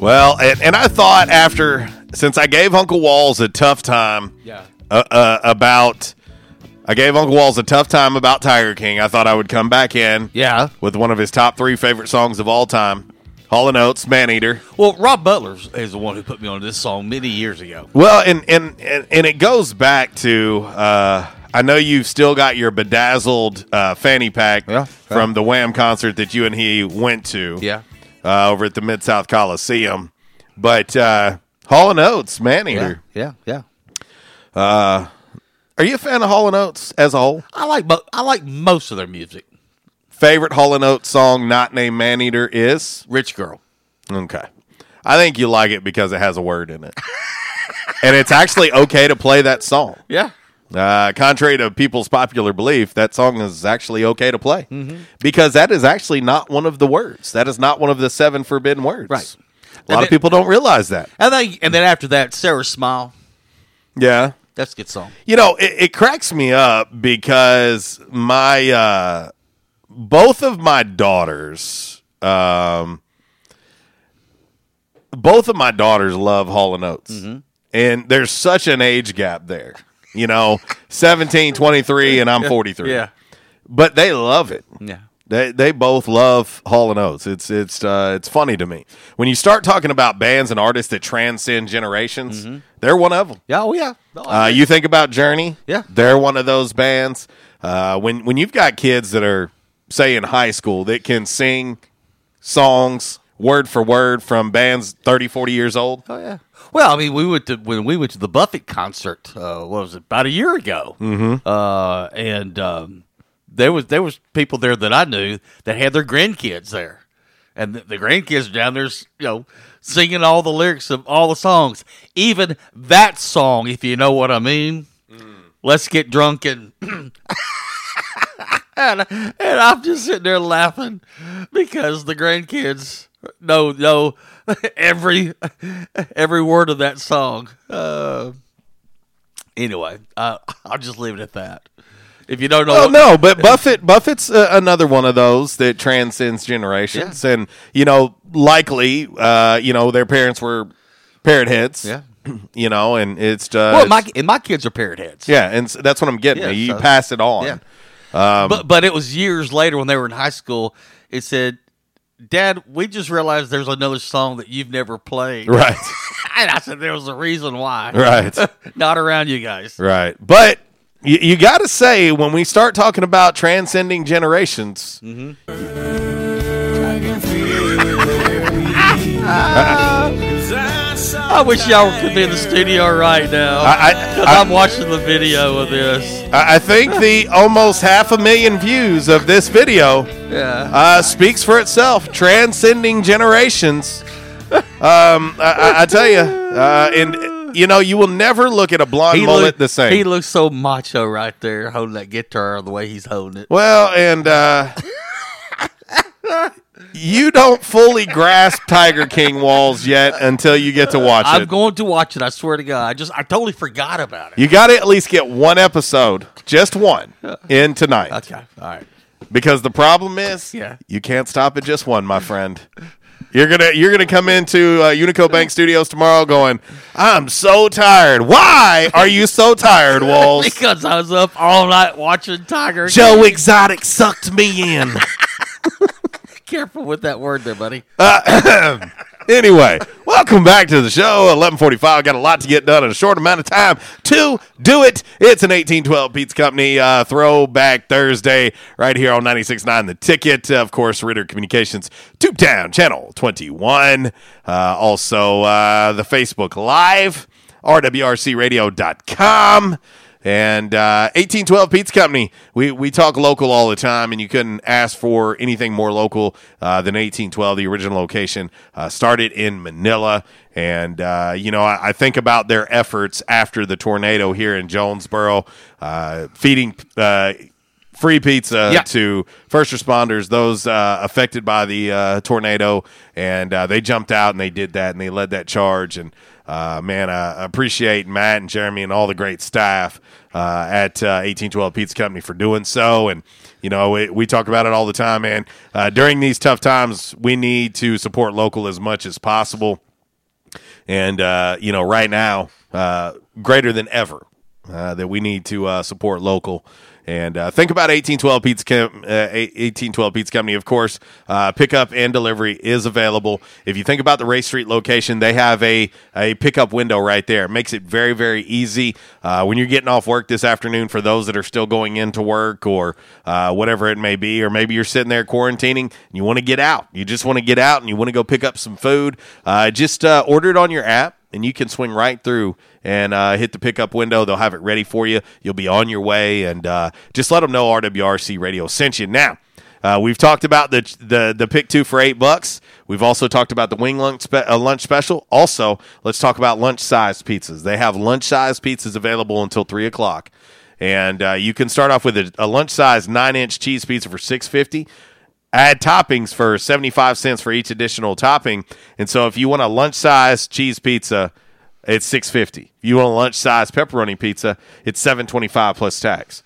Well, and, and I thought after, since I gave Uncle Walls a tough time Yeah. uh, uh, about, I gave Uncle Walls a tough time about Tiger King, I thought I would come back in Yeah. with one of his top three favorite songs of all time, Hall & Oates, Man Eater. Well, Rob Butler is the one who put me on this song many years ago. Well, and and and, and it goes back to uh, I know you've still got your bedazzled uh, fanny pack from the Wham concert that you and he went to. Yeah. Uh, over at the Mid South Coliseum, but uh, Hall and Oates, Man Eater. Yeah, yeah. Uh, are you a fan of Hall and Oates as a whole? I like mo- I like most of their music. Favorite Hall and Oates song not named Man Eater is Rich Girl. Okay, I think you like it because it has a word in it, [laughs] and it's actually okay to play that song. Yeah. Uh, contrary to people's popular belief, that song is actually okay to play Mhm. because that is actually not one of the words. That is not one of the seven forbidden words. Right. A lot And of people don't realize that. And then and then after that, Sara Smile. Yeah. That's a good song. You know, it, it cracks me up because my uh, both of my daughters, um, both of my daughters love Hall and Oates, Mm-hmm. and there's such an age gap there. You know, 17, 23, and I'm 43. Yeah. but they love it. Yeah. They they both love Hall and Oates. It's it's uh, it's funny to me when you start talking about bands and artists that transcend generations. They're one of them. Mm-hmm. Yeah, oh yeah. No, Uh, you think about Journey? Yeah. they're one of those bands. Uh, when when you've got kids that are say in high school that can sing songs word for word from bands 30, 40 years old. Oh yeah. Well, I mean, we went to when we went to the Buffett concert. Uh, what was it? About a year ago. Mhm. Uh, and um, there was there was people there that I knew that had their grandkids there, and the, the grandkids are down there, you know, singing all the lyrics of all the songs, even that song, if you know what I mean. Let's get drunk and. [clears throat] and, and I'm just sitting there laughing because the grandkids know know [laughs] every every word of that song. Uh, anyway, uh, I'll just leave it at that. If you don't know, Well, no, but [laughs] Buffett Buffett's uh, another one of those that transcends generations, and you know, likely, uh, you know, their parents were parrot heads. Yeah. [clears throat] you know, and it's uh, well, my and my kids are parrot heads. yeah, and that's what I'm getting. Yeah, you so- pass it on. Yeah. Um, but but it was years later when they were in high school. It said, Dad, we just realized there's another song that you've never played. Right. [laughs] and I said there was a reason why. Right. [laughs] Not around you guys. Right. But you, you got to say, when we start talking about transcending generations, mm-hmm. [laughs] I wish y'all could be in the studio right now. I- I- I'm watching the video of this. I I think the almost half a million views of this video Yeah. uh, speaks for itself. Transcending generations. Um, I, I, tell you, uh, and you know, you will never look at a blonde mullet look- the same. He looks so macho right there, holding that guitar the way he's holding it. Well, and uh, [laughs] you don't fully grasp Tiger King walls yet until you get to watch it. I'm going to watch it. I swear to God. I just I totally forgot about it. You got to at least get one episode, just one, in tonight. Okay, all right. Because the problem is, Yeah. you can't stop at just one, my friend. You're gonna you're gonna come into uh, Unico Bank Studios tomorrow, going, "I'm so tired. Why are you so tired, Walls?" [laughs] because I was up all night watching Tiger. Joe King. Exotic sucked me in. [laughs] Careful with that word there, buddy. [laughs] Uh, [clears throat] anyway, welcome back to the show. 1145. Got a lot to get done in a short amount of time to do it. It's an 1812 Pizza Company uh, throwback Thursday right here on 96.9 The Ticket. of course, Ritter Communications, Tubetown Channel 21. Uh, also, uh, the Facebook Live, rwrcradio.com. And uh, 1812 Pizza Company. We we talk local all the time, and you couldn't ask for anything more local uh, than 1812. The original location uh, started in Manila, and uh, you know I, I think about their efforts after the tornado here in Jonesboro, uh, feeding. Uh, Free pizza Yeah. to first responders, those uh, affected by the uh, tornado, and uh, they jumped out and they did that and they led that charge. And uh, man, I appreciate Matt and Jeremy and all the great staff uh, at uh, 1812 Pizza Company for doing so. And you know, we, we talk about it all the time, man. Uh, during these tough times, we need to support local as much as possible. And uh, you know, right now, uh, greater than ever, uh, that we need to uh, support local. And uh, think about 1812 Pizza Com- uh, 1812 Pizza Company. Of course, uh, pickup and delivery is available. If you think about the Ray Street location, they have a a pickup window right there. It makes it very very easy uh, when you're getting off work this afternoon. For those that are still going into work or uh, whatever it may be, or maybe you're sitting there quarantining and you want to get out. You just want to get out and you want to go pick up some food. Uh, just order it on your app and you can swing right through and uh, hit the pickup window. They'll have it ready for you. You'll be on your way, and uh, just let them know RWRC Radio sent you. Now, uh, we've talked about the the the pick two for eight bucks. We've also talked about the wing lunch, spe- uh, lunch special. Also, let's talk about lunch size pizzas. They have lunch size pizzas available until three o'clock, and uh, you can start off with a, a lunch size nine inch cheese pizza for six fifty add toppings for 75 cents for each additional topping. And so if you want a lunch size cheese pizza, it's 650. If you want a lunch size pepperoni pizza, it's 725 plus tax.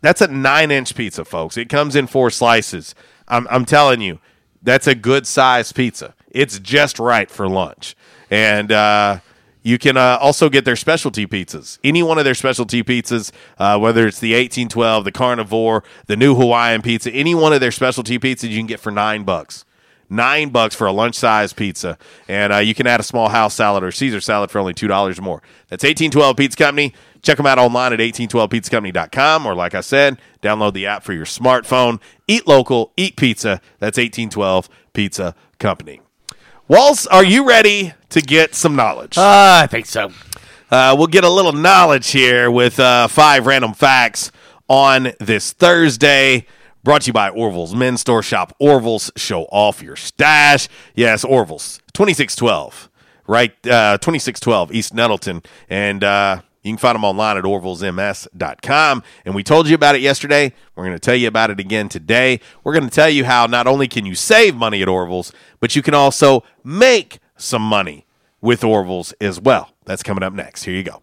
That's a 9-inch pizza, folks. It comes in four slices. I'm I'm telling you, that's a good size pizza. It's just right for lunch. And uh you can uh, also get their specialty pizzas. Any one of their specialty pizzas, uh, whether it's the 1812, the carnivore, the new Hawaiian pizza, any one of their specialty pizzas you can get for nine bucks. Nine bucks for a lunch size pizza. And uh, you can add a small house salad or Caesar salad for only $2 more. That's 1812 Pizza Company. Check them out online at 1812pizzacompany.com or, like I said, download the app for your smartphone. Eat local, eat pizza. That's 1812 Pizza Company. Walls, are you ready to get some knowledge? Uh, I think so. Uh, we'll get a little knowledge here with uh, five random facts on this Thursday. Brought to you by Orville's Men's Store Shop. Orville's, show off your stash. Yes, Orville's, 2612, right? Uh, 2612 East Nettleton. And uh, you can find them online at orvillesms.com. And we told you about it yesterday. We're going to tell you about it again today. We're going to tell you how not only can you save money at Orville's, but you can also make some money with Orville's as well. That's coming up next. Here you go.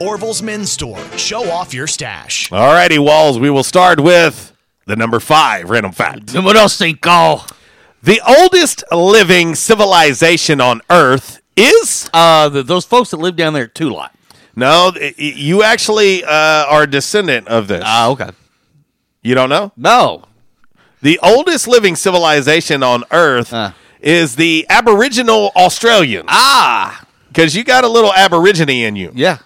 Orville's Men's Store. Show off your stash. All righty, Walls. We will start with the number five random fact. Número cinco. The oldest living civilization on Earth is uh the, those folks that live down there at Tulot. No, i- i- you actually uh, are a descendant of this. Ah, okay. You don't know? No. The oldest living civilization on Earth is the Aboriginal Australians. Ah, because you got a little Aborigine in you. Yeah,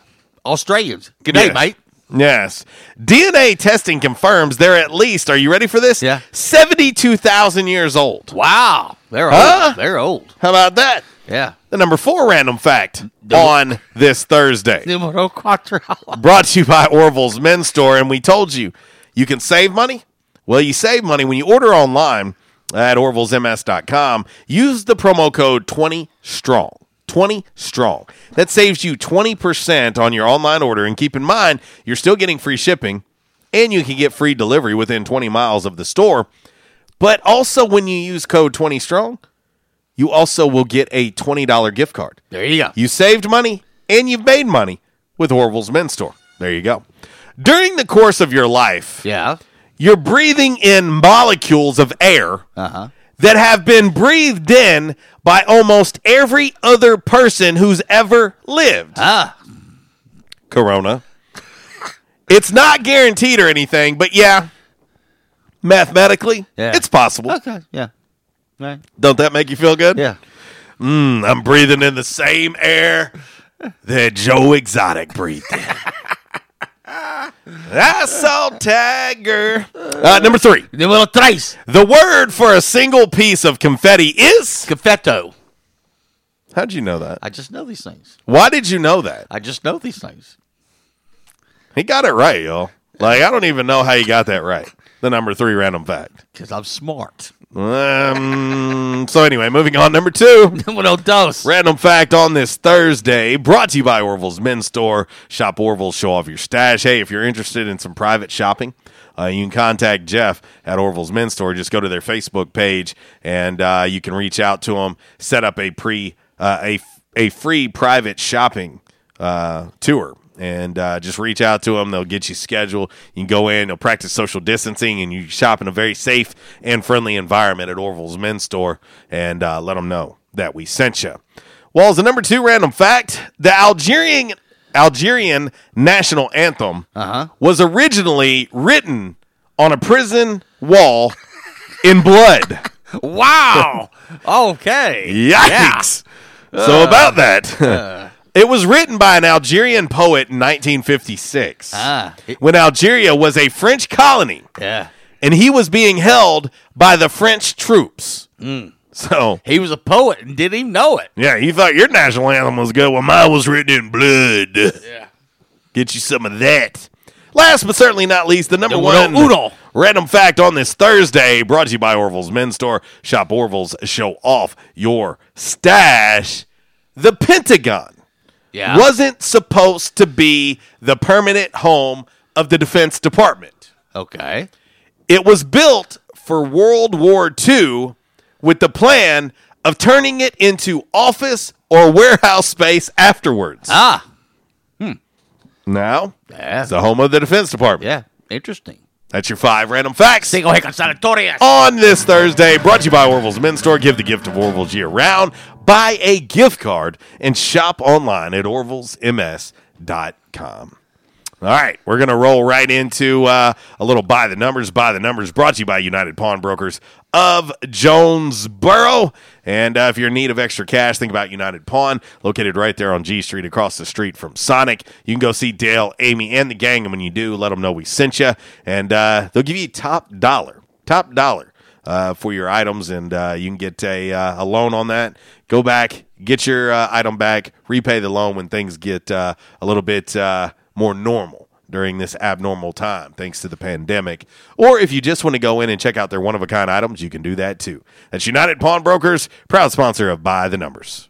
Australians. Good day, Yes. mate. Yes. DNA testing confirms they're at least, are you ready for this? Yeah. 72,000 years old. Wow. They're Huh? old. They're old. How about that? Yeah. The number four random fact on this Thursday. Numero cuatro. [laughs] Brought to you by Orville's Men's Store. And we told you, you can save money. Well, you save money when you order online at orvillesms.com. Use the promo code 20STRONG. 20 strong. That saves you 20% on your online order. And keep in mind, you're still getting free shipping and you can get free delivery within 20 miles of the store. But also, when you use code 20 strong, you also will get a $20 gift card. There you go. You saved money and you've made money with Orville's Men's Store. There you go. During the course of your life, yeah, you're breathing in molecules of air Uh-huh. That have been breathed in by almost every other person who's ever lived. Ah. Corona. It's not guaranteed or anything, but yeah, mathematically, Yeah. it's possible. Okay. Yeah. Right. Don't that make you feel good? Yeah. Mm, I'm breathing in the same air that Joe Exotic breathed in. [laughs] I saw Tiger. Uh, number three. Numero tres. The word for a single piece of confetti is confetto. How'd you know that? I just know these things. Why did you know that? I just know these things. He got it right, y'all. Like I don't even know how he got that right. The number three random fact. Because I'm smart. Um, so anyway, moving on. Number two. [laughs] Numero dos. Random fact on this Thursday, brought to you by Orville's Men's Store. Shop Orville's, show off your stash. Hey, if you're interested in some private shopping, uh, you can contact Jeff at Orville's Men's Store. Just go to their Facebook page, and uh, you can reach out to them. Set up a pre uh, a a free private shopping uh, tour. And uh, just reach out to them. They'll get you scheduled. You can go in. They'll practice social distancing, and you shop in a very safe and friendly environment at Orville's Men's Store. And uh, let them know that we sent you. Well, as a number two random fact, the Algerian Algerian national anthem was originally written on a prison wall in blood. [laughs] Wow. okay. [laughs] Yikes. So Uh, about that. It was written by an Algerian poet in 1956. Ah. when Algeria was a French colony. Yeah. And he was being held by the French troops. Mm. So he was a poet and didn't even know it. Yeah, you thought your national anthem was good. Well, mine was written in blood. Yeah. Get you some of that. Last but certainly not least, the number Numero one uno. random fact on this Thursday, brought to you by Orville's Men's Store. Shop Orville's, show off your stash. The Pentagon Yeah. wasn't supposed to be the permanent home of the Defense Department. Okay. It was built for World War II with the plan of turning it into office or warehouse space afterwards. Ah. Hmm. Now, Yeah. it's the home of the Defense Department. Yeah. Interesting. That's your five random facts. On this Thursday, brought to you by Orville's Men's Store. Give the gift of Orville's year round. Buy a gift card and shop online at orvillesms.com. All right, we're going to roll right into uh, a little By the Numbers. By the Numbers brought to you by United Pawnbrokers of Jonesboro. And uh, if you're in need of extra cash, think about United Pawn, located right there on G Street across the street from Sonic. You can go see Dale, Amy, and the gang. And when you do, let them know we sent you. And uh, they'll give you top dollar, top dollar uh, for your items, and uh, you can get a, uh, a loan on that. Go back, get your uh, item back, repay the loan when things get uh, a little bit uh, more normal during this abnormal time, thanks to the pandemic. Or if you just want to go in and check out their one of a kind items, you can do that too. That's United Pawnbrokers, proud sponsor of By the Numbers.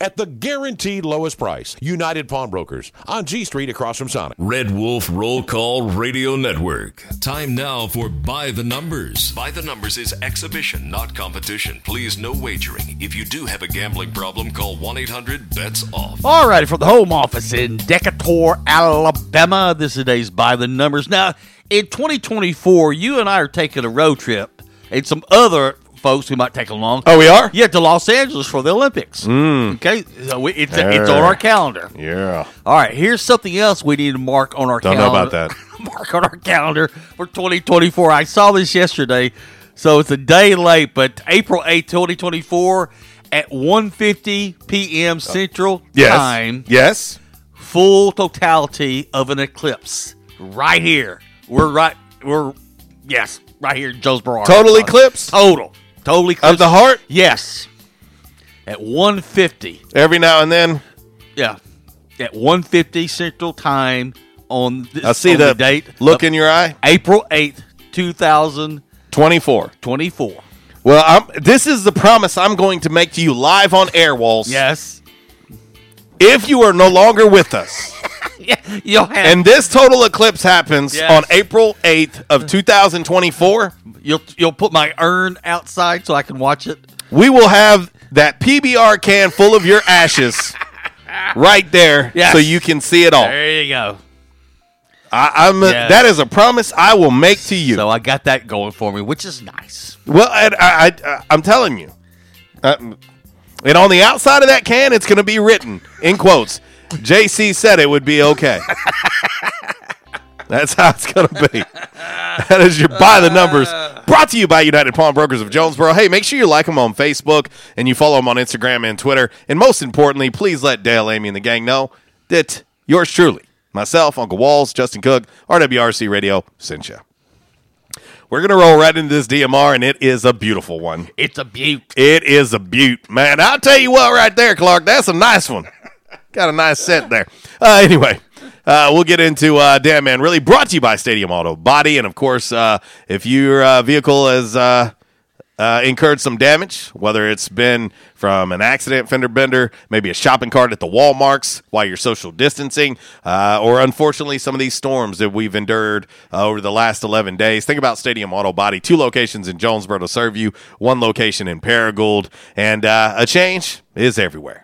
at the guaranteed lowest price. United Pawnbrokers on G Street across from Sonic. Red Wolf Roll Call Radio Network. Time now for By the Numbers. By the Numbers is exhibition, not competition. Please, no wagering. If you do have a gambling problem, call 1 800 BETS OFF. All right, from the home office in Decatur, Alabama, this is today's By the Numbers. Now, in 2024, you and I are taking a road trip, and some other folks who might take along. Oh, we are? Yeah, to Los Angeles for the Olympics. Mm. Okay, so we, it's, it's on our calendar. Yeah. All right, here's something else we need to mark on our Don't know calendar. about that. [laughs] mark on our calendar for 2024. I saw this yesterday, so it's a day late, but April 8th, 2024 at 1.50 p.m. Central Yes. Time. Yes. Full totality of an eclipse right here. We're right. We're yes, right here in Jonesboro. Total eclipse? Total. Total eclipse Of the heart? Yes. At 150. Every now and then. Yeah. At 150 Central Time on this I see the date. look in your eye. April 8th, 2024. 24. Well, I'm, this is the promise I'm going to make to you live on air, Walls. Yes. If you are no longer with us, [laughs] You'll have and this total eclipse happens Yes. on April 8th of 2024, you'll you'll put my urn outside so I can watch it. we will have that PBR can full of your ashes [laughs] right there Yes. so you can see it all. There you go. I, I'm Yes. that is a promise I will make to you. So I got that going for me, which is nice. Well, and I, I, I'm telling you, uh, and on the outside of that can, it's going to be written in quotes. JC said it would be okay. [laughs] That's how it's going to be. That is your by the numbers. Brought to you by United Pawnbrokers of Jonesboro. Hey, make sure you like them on Facebook and you follow them on Instagram and Twitter. And most importantly, please let Dale, Amy, and the gang know that yours truly, myself, Uncle Walls, Justin Cook, RWRC Radio, sent you. We're going to roll right into this DMR, and it is a beautiful one. It's a beaut. It is a beaut, man. I'll tell you what, right there, Clark, that's a nice one. Got a nice set there. Uh, anyway, uh, we'll get into uh, Damn Man. Really brought to you by Stadium Auto Body, and of course, uh, if your uh, vehicle has uh, uh, incurred some damage, whether it's been from an accident, fender bender, maybe a shopping cart at the Walmarts while you're social distancing, uh, or unfortunately some of these storms that we've endured over the last 11 days. Think about Stadium Auto Body. Two locations in Jonesboro to serve you, one location in Paragould, and a change is everywhere.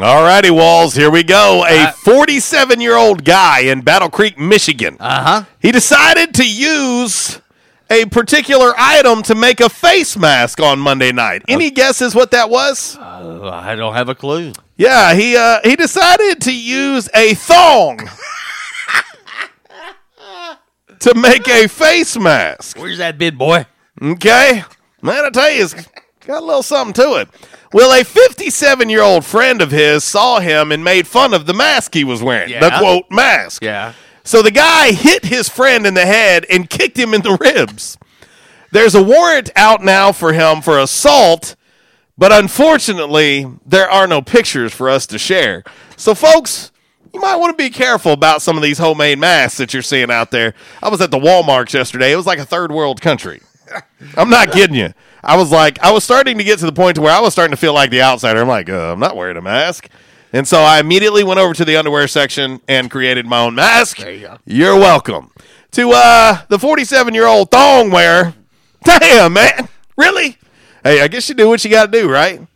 All righty, Walls, here we go. A 47 year old guy in Battle Creek, Michigan. Uh huh. He decided to use a particular item to make a face mask on Monday night. Any guesses what that was? Uh, I don't have a clue. Yeah, he uh, he decided to use a thong [laughs] to make a face mask. Where's that bid, boy? Okay, man, I tell you, it's got a little something to it. Well, a 57 year old friend of his saw him and made fun of the mask he was wearing. The quote mask. Yeah. So the guy hit his friend in the head and kicked him in the [laughs] ribs. There's a warrant out now for him for assault, but unfortunately, there are no pictures for us to share. So, folks, you might want to be careful about some of these homemade masks that you're seeing out there. I was at the Walmarts yesterday. It was like a third world country. [laughs] I'm not kidding you. I was like, I was starting to get to the point to where I was starting to feel like the outsider. I'm like, uh, I'm not wearing a mask. And so I immediately went over to the underwear section and created my own mask. There you go. You're welcome. To uh, the 47 year old thong wear. [laughs] Damn, man. Really? Hey, I guess you do what you got to do, right?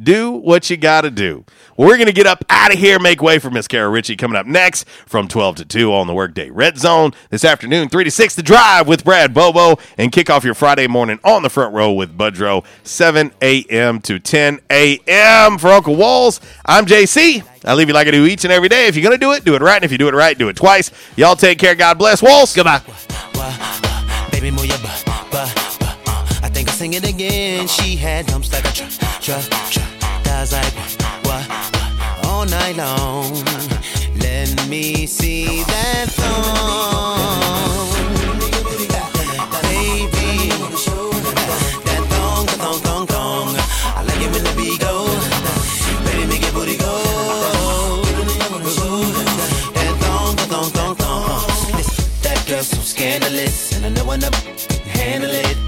Do what you got to do. We're going to get up out of here, make way for Miss Kara Ritchie coming up next from 12 to 2 on the Workday Red Zone. This afternoon, 3 to 6, The Drive with Brad Bobo, and kick off your Friday morning on the front row with Budrow, 7 a.m. to 10 a.m. For Uncle Walls, I'm JC. I leave you like I do each and every day. If you're going to do it, do it right. And if you do it right, do it twice. Y'all take care. God bless. Walls. Goodbye. Baby, sing it again. She had dumps like a truck, truck, truck. Guys like what, all night long. Let me see that thong. Baby, that thong, that thong, thong, thong. I like it when the beat go. Baby, make your booty go. That thong, that thong, thong, thong. That girl's so scandalous, and I know enough can handle it.